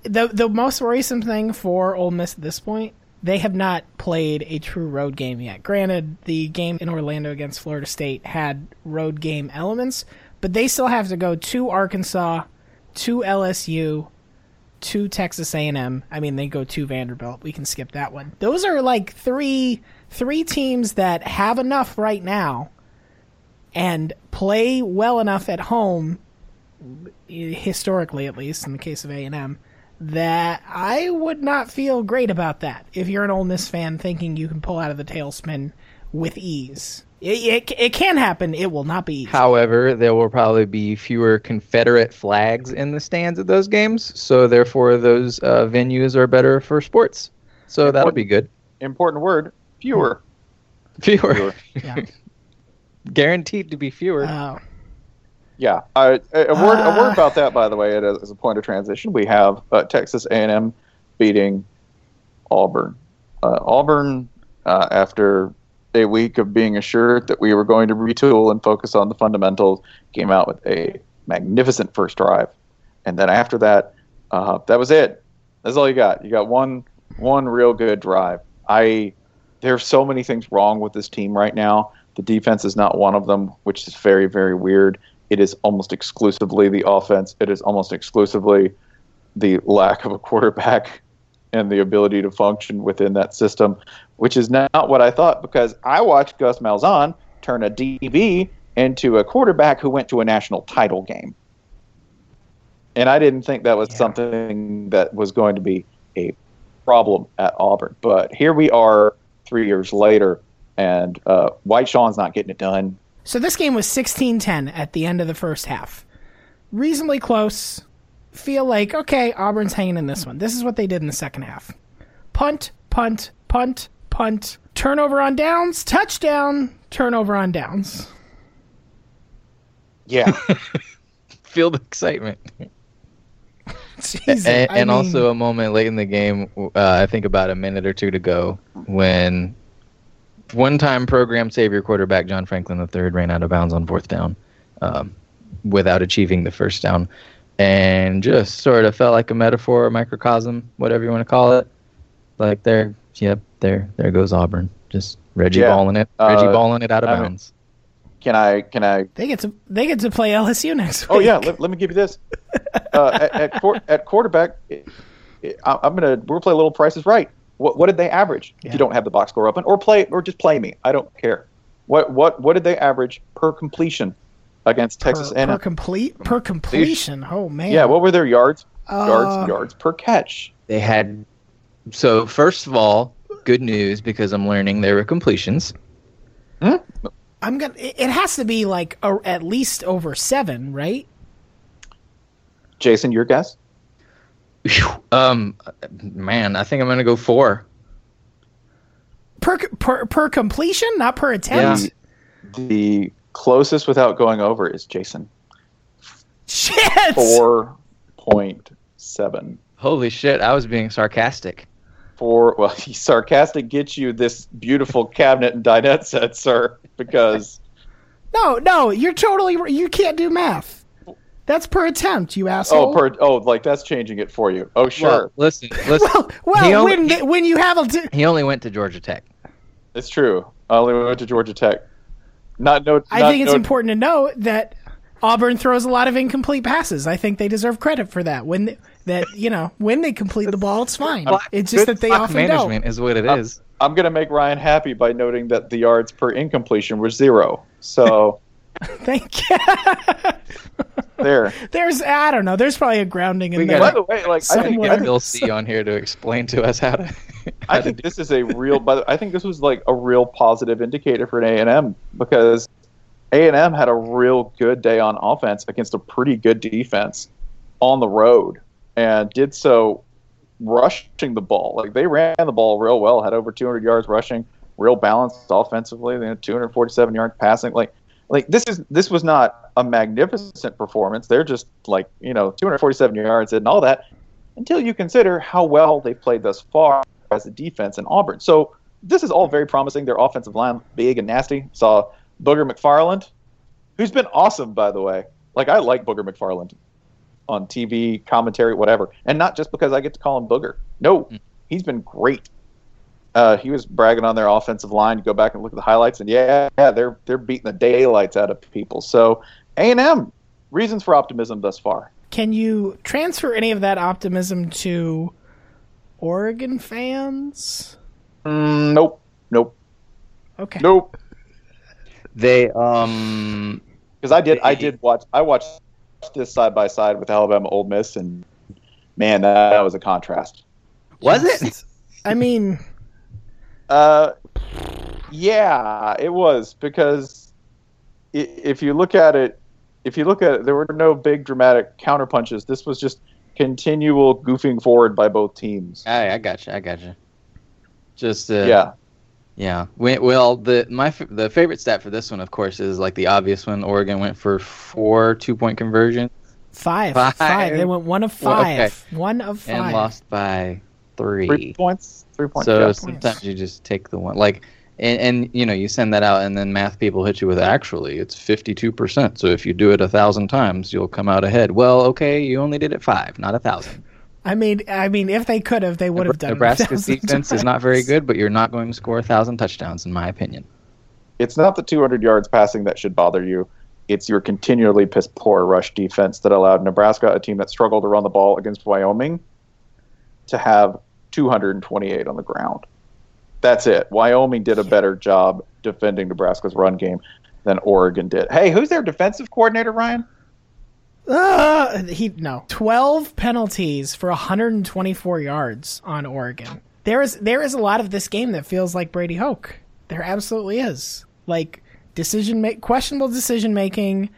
C: the the most worrisome thing for Ole Miss at this point, they have not played a true road game yet. Granted, the game in Orlando against Florida State had road game elements, but they still have to go to Arkansas, to LSU, to Texas A&M. I mean, they go to Vanderbilt. We can skip that one. Those are like three three teams that have enough right now and play well enough at home historically at least in the case of A&M that I would not feel great about that if you're an Ole Miss fan thinking you can pull out of the tailspin with ease. It, it, it can happen. It will not be easy.
B: However, there will probably be fewer Confederate flags in the stands at those games, so therefore those uh, venues are better for sports. So that'll be good.
A: important word. Fewer.
B: Fewer,
A: Fewer.
C: Yeah.
B: guaranteed to be fewer.
C: Uh,
A: Yeah. Uh, a, a word. a word about that, by the way, as, a point of transition, we have uh, Texas A&M beating Auburn. Uh, Auburn, uh, after a week of being assured that we were going to retool and focus on the fundamentals, came out with a magnificent first drive, and then after that, uh, that was it. That's all you got. You got one one real good drive. I there's so many things wrong with this team right now. The defense is not one of them, which is very very weird. It is almost exclusively the offense. It is almost exclusively the lack of a quarterback and the ability to function within that system, which is not what I thought because I watched Gus Malzahn turn a DB into a quarterback who went to a national title game. And I didn't think that was something that was going to be a problem at Auburn. But here we are three years later, and uh, White Sean's not getting it done.
C: So this game was 16-10 at the end of the first half. Reasonably close. Feel like, okay, Auburn's hanging in this one. This is what they did in the second half. Punt, punt, punt, punt. Turnover on downs, touchdown, turnover on downs.
A: Yeah.
B: Feel the excitement.
C: Jesus,
B: and,
C: I mean-
B: also a moment late in the game, uh, I think about a minute or two to go, when one-time program savior quarterback John Franklin III ran out of bounds on fourth down, um, without achieving the first down, and just sort of felt like a metaphor, a microcosm, whatever you want to call it. Like there, yep, there, there goes Auburn, just Reggie
A: Yeah.
B: balling it, Reggie
A: Uh,
B: balling it out of
A: I mean-
B: bounds.
A: Can I? Can I?
C: They get to they get to play LSU next week.
A: Oh yeah, let, let me give you this. Uh, at at, at quarterback, it, it, I- I'm gonna we'll play a little Price is Right. What what did they average? If you don't have the box score open, or play or just play me. I don't care. What what what did they average per completion against Texas
C: per,
A: A&M?
C: per complete per completion. Oh man.
A: yeah, what were their yards? yards
C: Uh,
A: yards per catch.
B: They had so first of all, good news because I'm learning there were completions.
C: I'm gonna. It it has to be like a, at least over seven, right?
A: Jason, your guess?
B: Phew. Um, man, I think I'm gonna go four.
C: Per per per completion, not per attempt. Yeah.
A: The closest without going over is Jason.
C: Shit.
A: Four point seven.
B: Holy shit! I was being sarcastic.
A: for well, sarcastic gets you this beautiful cabinet and dinette set, sir, because
C: No, no, you're totally. You can't do math. That's per attempt, you oh, asshole.
A: oh, per, oh, like that's changing it for you. Oh, sure,
B: Well, listen, listen.
C: Well, well
B: only-
C: when
B: he-
C: when you have a t-
B: He only went to Georgia Tech.
A: it's true. I only went to Georgia Tech. Not no.
C: I
A: not
C: think it's
A: no-
C: important to note that Auburn throws a lot of incomplete passes. I think they deserve credit for that. When they, that you know when they complete the ball, it's fine. It's just that they
B: Clock
C: often
B: management
C: don't.
B: is what it is.
A: I'm gonna make Ryan happy by noting that the yards per incompletion were zero. So
C: Thank you.
A: There.
C: There's I don't know. There's probably a grounding in
B: We
C: there.
A: By the way, like I think,
C: Somewhere.
A: I
B: Get
A: think
B: Bill C on here to explain to us how to.
A: I think this is a real. By the, I think this was like a real positive indicator for an A and M because A and M had a real good day on offense against a pretty good defense on the road, and did so rushing the ball. Like they ran the ball real well, had over 200 yards rushing, real balanced offensively. They had 247 yards passing. Like, like this is this was not a magnificent performance. They're just like you know 247 yards and all that until you consider how well they've played thus far as a defense in Auburn. So this is all very promising. Their offensive line, big and nasty. Saw Booger McFarland, who's been awesome, by the way. Like I like Booger McFarland on TV, commentary, whatever, and not just because I get to call him Booger. No, hmm. he's been great. Uh, he was bragging on their offensive line. You go back and look at the highlights, and yeah, yeah, they're they're beating the daylights out of people. So A and M reasons for optimism thus far.
C: Can you transfer any of that optimism to Oregon fans?
A: Mm, nope, nope,
C: Okay.
A: nope.
B: They um
A: because I did I did watch I watched this side by side with Alabama Ole Miss and man that, that was a contrast.
B: was it?
C: I mean,
A: Uh, yeah, it was because if you look at it, if you look at it, there were no big dramatic counterpunches. This was just continual goofing forward by both teams.
B: I I got you. I got you. Just uh,
A: Yeah,
B: Yeah. We- Well, the my the favorite stat for this one, of course, is like the obvious one. Oregon went for four two point conversions.
C: five.
B: Five.
C: Five. They went one of
B: Well, okay.
C: five. One of five.
B: and lost by three.
A: three points, three points.
B: so
A: yeah.
B: sometimes you just take the one like. And, and you know you send that out and then math people hit you with actually it's 52% so if you do it a thousand times you'll come out ahead well okay you only did it five not a thousand
C: I mean, I mean, if they could have, they would have done. it a
B: nebraska's
C: thousand
B: defense is not very good but you're not going to score a thousand touchdowns in my opinion
A: it's not the 200 yards passing that should bother you. It's your continually piss poor rush defense that allowed Nebraska, a team that struggled to run the ball against Wyoming, to have 228 on the ground. That's it. Wyoming did a better job defending Nebraska's run game than Oregon did. Hey, who's their defensive coordinator, Ryan?
C: Uh, he no twelve penalties for 124 yards on Oregon. There is there is a lot of this game that feels like Brady Hoke. There absolutely is. Like decision make questionable decision making.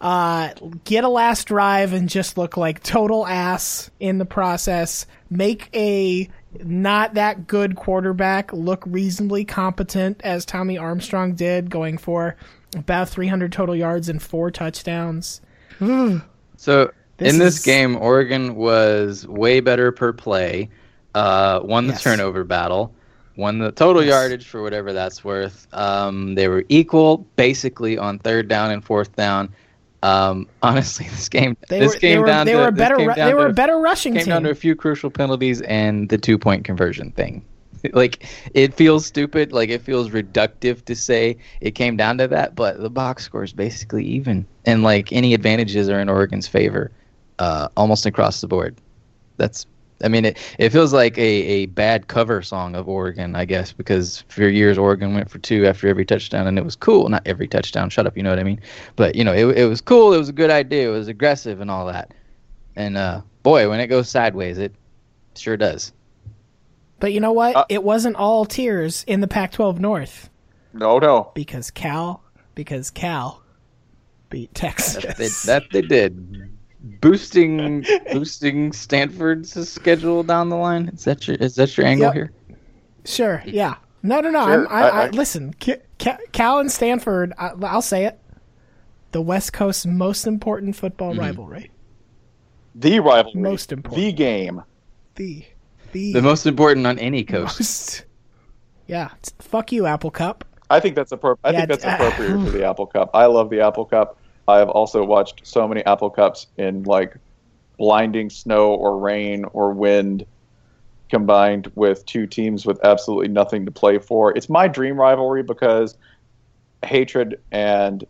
C: Uh, get a last drive and just look like total ass in the process. Make a not that good quarterback look reasonably competent as Tommy Armstrong did, going for about 300 total yards and four touchdowns.
B: So
C: This
B: in this
C: is-
B: game, Oregon was way better per play. Uh, won the
C: Yes.
B: turnover battle, won the total
C: Yes.
B: yardage for whatever that's worth. Um, they were equal basically on third down and fourth down. Um, honestly, this game
C: They
B: this
C: were
B: came
C: they were
B: down
C: they
B: to
C: were a better ru- they were a better rushing
B: came down to a few crucial penalties and the two point conversion thing. like it feels stupid, like it feels reductive to say it came down to that, but the box score is basically even, and like any advantages are in Oregon's favor, uh, almost across the board. That's, I mean, it it feels like a a bad cover song of Oregon, I guess, because for years Oregon went for two after every touchdown, and it was cool. Not every touchdown, shut up, you know what I mean? But you know, it it was cool. It was a good idea. It was aggressive and all that. And uh, boy, when it goes sideways, it sure does.
C: But you know what?
A: Uh,
C: it wasn't all tears in the Pac-12 North
A: No, no.
C: because Cal because Cal beat Texas.
B: That they, that they did. Boosting boosting Stanford's schedule down the line. Is that your is that your angle
C: Yep.
B: here?
C: Sure. Yeah. No, no, no.
A: Sure,
C: I'm, I,
A: I-
C: I,
A: I-
C: listen. Ca- Ca- Cal and Stanford. I, I'll say it. The West Coast's most important football
B: Mm-hmm.
C: rivalry.
A: The rivalry.
C: Most important.
A: The game.
C: The the,
B: The most important on any coast.
C: most. Yeah. Fuck you, Apple Cup.
A: I think that's appropriate. I
C: Yeah,
A: think that's
C: uh,
A: appropriate for the Apple Cup. I love the Apple Cup. I have also watched so many Apple Cups in like blinding snow or rain or wind combined with two teams with absolutely nothing to play for. It's my dream rivalry because hatred and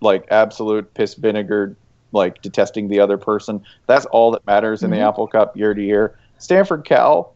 A: like absolute piss vinegar like detesting the other person. That's all that matters in the
C: Mhm.
A: Apple Cup year to year. Stanford Cal,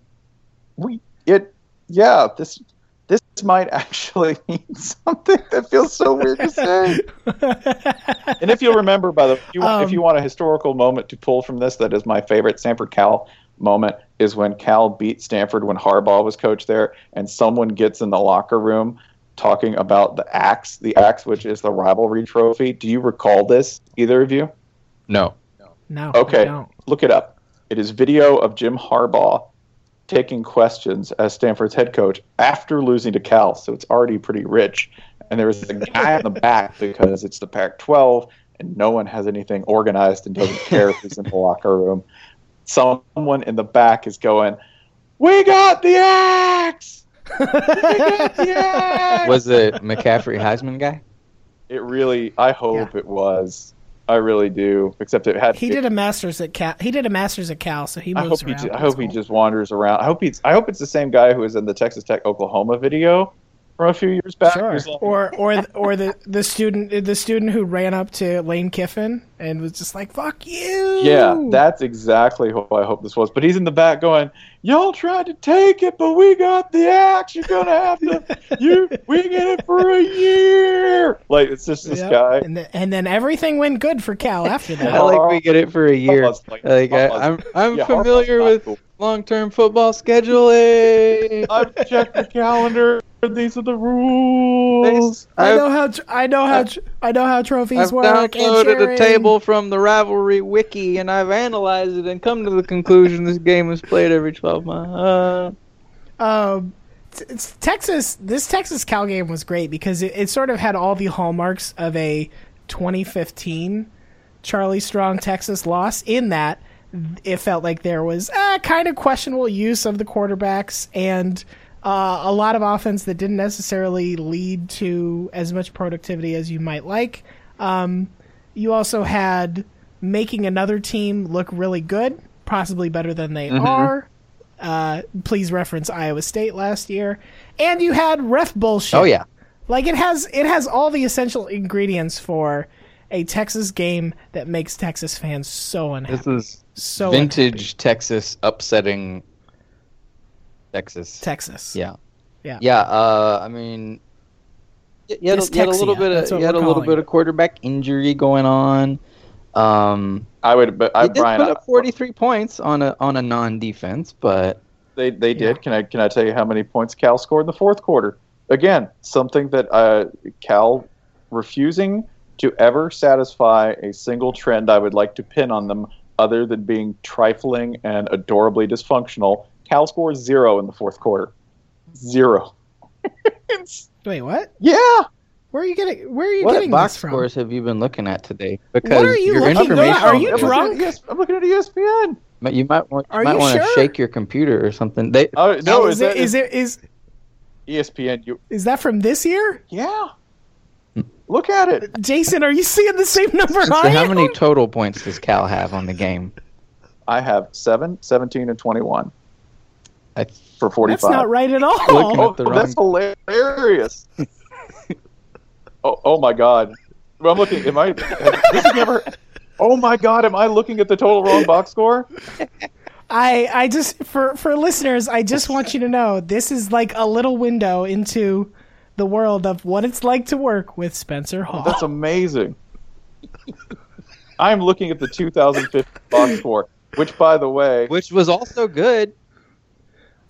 A: we it yeah, this this might actually mean something that feels so weird to say. and if you'll remember, by the way, if you, want, if
C: Um,
A: you want a historical moment to pull from this, that is my favorite Stanford Cal moment is when Cal beat Stanford when Harbaugh was coach there, and someone gets in the locker room talking about the axe, the axe, which is the rivalry trophy. Do you recall this, either of you?
B: No.
C: No. I
A: Okay,
C: don't.
A: look it up. It is video of Jim Harbaugh taking questions as Stanford's head coach after losing to Cal, so it's already pretty rich. And there is a guy in the back because it's the Pac-12 and no one has anything organized and doesn't care who's in the locker room. Someone in the back is going, "We got the axe! We got the axe!"
B: Was it McCaffrey Heisman guy?
A: It really. I hope it was. I really do. Except it had.
C: He did a master's at Cal. He did a master's at Cal, so he
A: I
C: moves
A: hope he.
C: around.
A: ju- I hope he just wanders around. I hope he's. I hope it's the same guy who was in the Texas Tech Oklahoma video from a few years back.
C: Sure.
A: Who's like-
C: Or or or the the student the student who ran up to Lane Kiffin and was just like "fuck you."
A: yeah, that's exactly who I hope this was. But he's in the back going, "Y'all tried to take it, but we got the axe. You're gonna have to. You. We get it for a year. Like it's just this
C: Yep.
A: guy.
C: And, then and then everything went good for Cal after that.
B: I like we get it for a year.
A: Like-
B: Like I,
A: Harbaugh's-
B: I'm I'm
A: yeah,
B: familiar with
A: cool.
B: Long-term football scheduling.
A: I've checked the calendar. These are the rules.
C: I know how tr- I know how tr- I know how trophies work.
B: I've
C: work. and
B: downloaded a table from the rivalry wiki and I've analyzed it and come to the conclusion this game is played every 12 months. Uh,
C: Um, t- it's Texas. This Texas Cal game was great because it, it sort of had all the hallmarks of a 2015 Charlie Strong Texas loss. In that, it felt like there was uh, kind of questionable use of the quarterbacks and uh, a lot of offense that didn't necessarily lead to as much productivity as you might like. Um, you also had making another team look really good, possibly better than they are. Uh, please reference Iowa State last year, and you had ref bullshit.
B: oh yeah.
C: like it has it has all the essential ingredients for a Texas game that makes Texas fans so unhappy.
B: This is
C: so
B: vintage Texas upsetting Texas.
C: Texas.
B: Yeah.
C: Yeah.
B: Yeah. Uh, I mean, y- you had, a, you had a little bit of
C: what
B: you had a little bit
C: it.
B: of quarterback injury going on. Um,
A: I would, but I,
B: they did
A: Brian,
B: put
A: I-
B: up 43 points on a on a non-defense, but
A: They they did. Can I can I tell you how many points Cal scored in the fourth quarter? Again, something that uh, Cal refusing to ever satisfy a single trend I would like to pin on them, other than being trifling and adorably dysfunctional. Cal scores zero in the fourth quarter. Zero.
C: Wait, what?
A: yeah.
C: Where are you getting? Where are you
B: what
C: getting
B: box
C: this from?
B: scores have you been looking at today? Because
C: are you
B: your
C: looking at?
B: information,
C: Are you
A: I'm looking
C: drunk?
A: at ES I'm looking at ESPN.
B: But you might want you
C: Are
B: might
C: you
B: want to shake your computer or something. They
A: Oh no, oh,
C: is,
A: is,
C: it
A: that
C: is it is
A: ESPN? You
C: is that from this year?
A: yeah. Look at it.
C: Jason, are you seeing the same number
B: so
C: I
B: how
C: am?
B: many total points does Cal have on the game?
A: I have 7, 17, and 21
B: I
A: for 45.
C: That's not right at all.
A: Oh,
B: at the
A: that's hilarious. oh, oh my god. Well, I'm looking. Am I? This has never. Oh my god. Am I looking at the total wrong box score?
C: I I just for for listeners, I just want you to know this is like a little window into the world of what it's like to work with Spencer Hall.
A: That's amazing. I'm looking at the 2015 box score, which, by the way,
B: which was also good.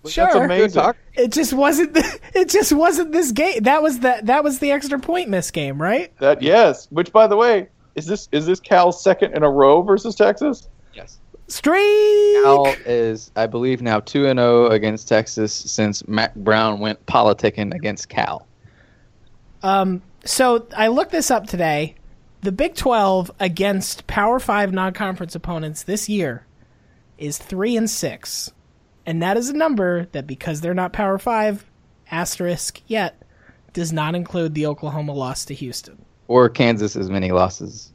C: sure.
A: that's amazing.
B: talk.
C: It just wasn't. The, it just wasn't this game. That was the that was the extra point miss game, right?
A: That yes. Which, by the way, is this is this Cal's second in a row versus Texas?
B: Yes.
C: Streak.
B: Cal is, I believe, now two and zero against Texas since Mack Brown went politicking against Cal.
C: Um. So I looked this up today. The Big Twelve against Power Five non-conference opponents this year is three and six, and that is a number that because they're not Power Five asterisk yet does not include the Oklahoma loss to Houston.
B: Or Kansas as many losses.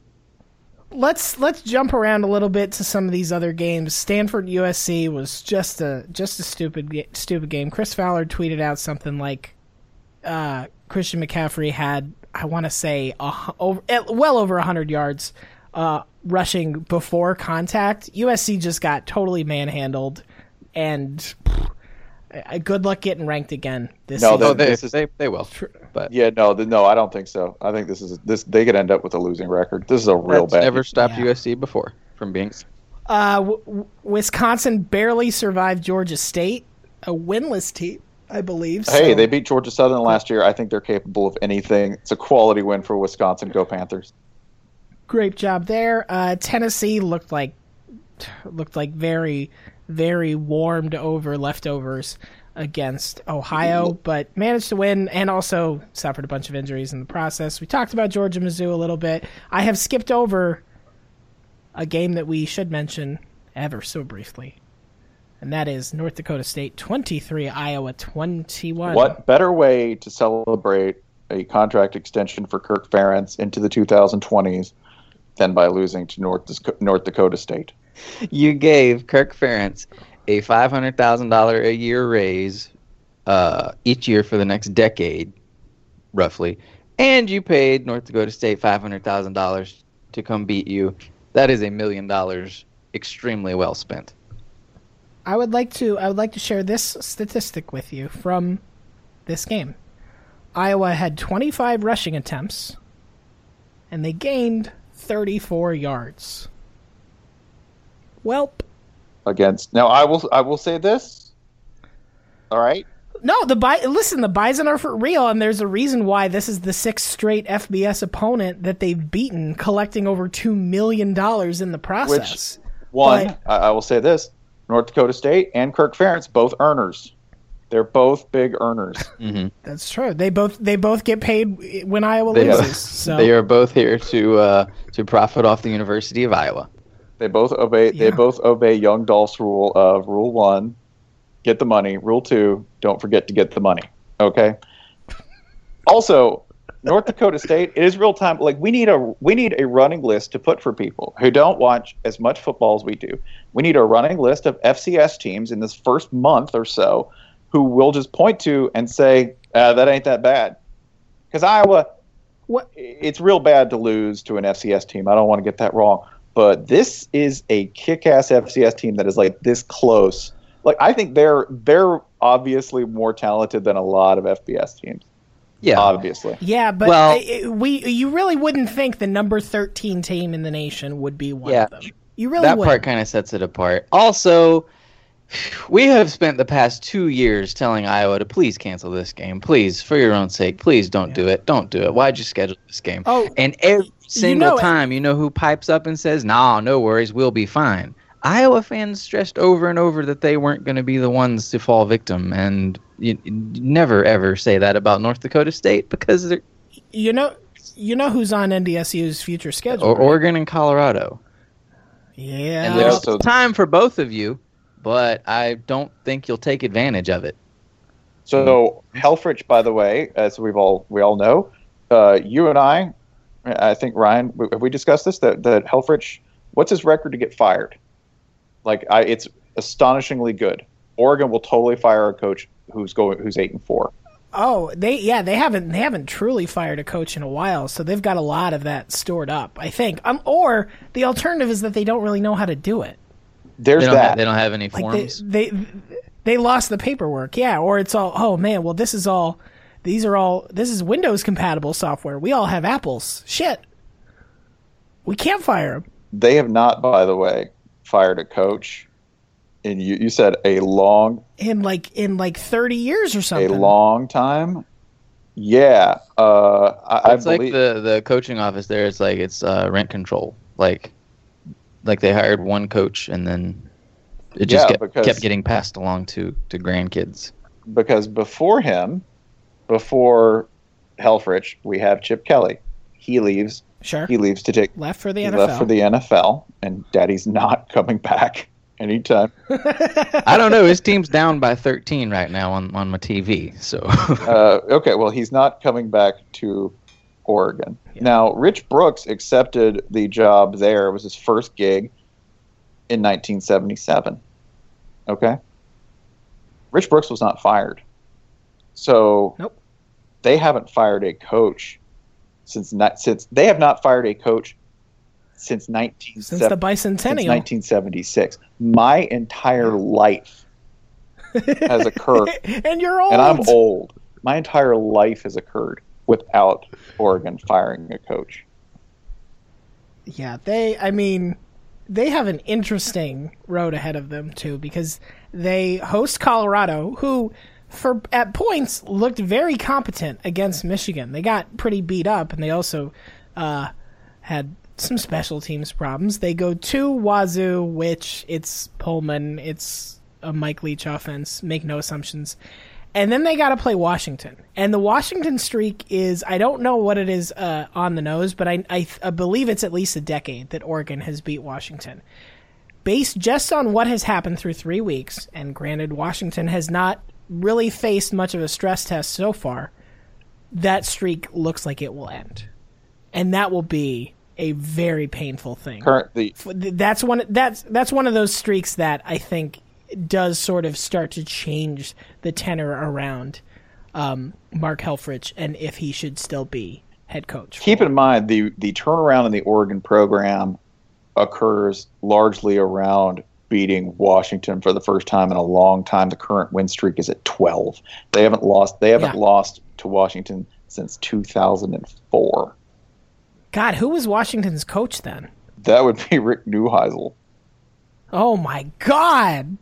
C: let's let's jump around a little bit to some of these other games. Stanford USC was just a just a stupid stupid game. Chris Fowler tweeted out something like uh, Christian McCaffrey had I want to say a, over, well over hundred yards uh, rushing before contact. USC just got totally manhandled, and pff, Uh, Good luck getting ranked again this
A: No,
C: season.
B: They,
A: this is-
B: they they will. But
A: Yeah, no, th- no, I don't think so. I think this is this. They could end up with a losing record. This is a real
B: that's
A: bad.
B: never stopped
C: Yeah.
B: USC before from being.
C: Uh, w- w- Wisconsin barely survived Georgia State, a winless team, I believe.
A: Hey,
C: so-
A: they beat Georgia Southern last year. I think they're capable of anything. It's a quality win for Wisconsin. Go Panthers.
C: great job there. Uh, Tennessee looked like looked like very very warmed over leftovers against Ohio, but managed to win and also suffered a bunch of injuries in the process. We talked about Georgia Mizzou a little bit. I have skipped over a game that we should mention ever so briefly. And that is North Dakota State 23, Iowa 21.
A: What better way to celebrate a contract extension for Kirk Ferentz into the 2020s than by losing to North North Dakota State?
B: You gave Kirk Ferentz a five hundred thousand dollar a year raise uh, each year for the next decade, roughly, and you paid North Dakota State five hundred thousand dollars to come beat you. That is a million dollars extremely well spent.
C: I would like to I would like to share this statistic with you from this game. Iowa had 25 rushing attempts and they gained 34 yards. Welp.
A: Against now, I will I will say this. All right,
C: No, the Bi- listen, the Bison are for real and there's a reason why this is the sixth straight FBS opponent that they've beaten collecting over 2 million dollars in the process.
A: one
C: But-
A: I, I will say this: North Dakota State and Kirk Ferentz both earners. They're both big earners.
C: That's true. They both they both get paid when Iowa
B: They,
C: loses. So
B: they are both here to uh, to profit off the University of Iowa.
A: They both obey. They both obey Young Dolph's rule of Rule One, get the money. Rule Two, don't forget to get the money. Okay. Also, North Dakota State. It is real time. Like we need a we need a running list to put for people who don't watch as much football as we do. We need a running list of FCS teams in this first month or so, who will just point to and say uh, that ain't that bad, because Iowa
C: what
A: it's real bad to lose to an FCS team. I don't want to get that wrong, but this is a kick-ass FCS team that is like this close. Like I think they're they're obviously more talented than a lot of FBS teams.
B: Yeah,
A: Obviously,
C: Yeah, but
B: Well-
C: I- I- we you really wouldn't think the number 13 team in the nation would be one
B: Yeah.
C: of them. You really
B: that
C: would.
B: part kind of sets it apart. Also, we have spent the past two years telling Iowa to please cancel this game, please, for your own sake, please don't do it, don't do it. Why'd you schedule this game?
C: Oh,
B: and every single
C: know it.
B: time, you know who pipes up and says, "Nah, no worries, we'll be fine." Iowa fans stressed over and over that they weren't going to be the ones to fall victim, and you, you never ever say that about North Dakota State because they're
C: You know you know who's on NDSU's future schedule.
B: or
C: right?
B: Oregon and Colorado.
C: yeah.
B: And there's
A: so-
B: time for both of you, but I don't think you'll take advantage of it.
A: so Helfrich, by the way, as we've all we all know, uh, you and I, I think Ryan, have we discussed this? That that Helfrich, what's his record to get fired? Like I, it's astonishingly good. Oregon will totally fire a coach who's going who's eight and four.
C: Oh, they yeah, they haven't they haven't truly fired a coach in a while, so they've got a lot of that stored up, I think. Um, or the alternative is that they don't really know how to do it.
A: There's
B: They don't,
A: that.
B: have, they don't have any
C: Like
B: forms.
C: they, they they lost the paperwork, yeah. Or it's all oh man, well this is all these are all this is Windows compatible software. We all have Apples. Shit, we can't fire them.
A: They have not, by the way, fired a coach. And you, you said a long,
C: in like in like 30 years or something.
A: a long time. Yeah, uh, I, I
B: it's like the the coaching office there. It's like it's uh, rent control. Like like they hired one coach and then it just
A: Yeah,
B: kept,
A: because-
B: kept getting passed along to to grandkids.
A: because before him, before Helfrich, we have Chip Kelly. He leaves.
C: Sure.
A: He leaves to take.
C: Left for the NFL.
A: left for the NFL, and Daddy's not coming back anytime.
B: I don't know. His team's down by 13 right now on on my TV. So
A: uh, okay, well, he's not coming back to Oregon. Now, Rich Brooks accepted the job there. It was his first gig in 1977. Okay? Rich Brooks was not fired. So
C: Nope.
A: they haven't fired a coach since not, since they have not fired a coach since 1970
C: Since the bicentennial since
A: 1976. My entire life has occurred,
C: and you're old.
A: and I'm old. My entire life has occurred without Oregon firing a coach.
C: Yeah, they. I mean, they have an interesting road ahead of them too because they host Colorado, who for at points looked very competent against Michigan. They got pretty beat up, and they also uh, had some special teams problems. They go to Wazoo, which it's Pullman, it's a Mike Leach offense. Make no assumptions. And then they got to play Washington. And the Washington streak is, I don't know what it is uh, on the nose, but I, I, I believe it's at least a decade that Oregon has beat Washington. Based just on what has happened through three weeks, and granted, Washington has not really faced much of a stress test so far, that streak looks like it will end. And that will be a very painful thing.
A: Currently,
C: That's one that's that's one of those streaks that I think does sort of start to change the tenor around um, Mark Helfrich and if he should still be head coach.
A: keep in mind the the turnaround in the Oregon program occurs largely around beating Washington for the first time in a long time. The current win streak is at 12. They haven't lost they haven't
C: Yeah.
A: lost to Washington since 2004.
C: God, who was Washington's coach then?
A: That would be Rick Neuheisel.
C: Oh my God!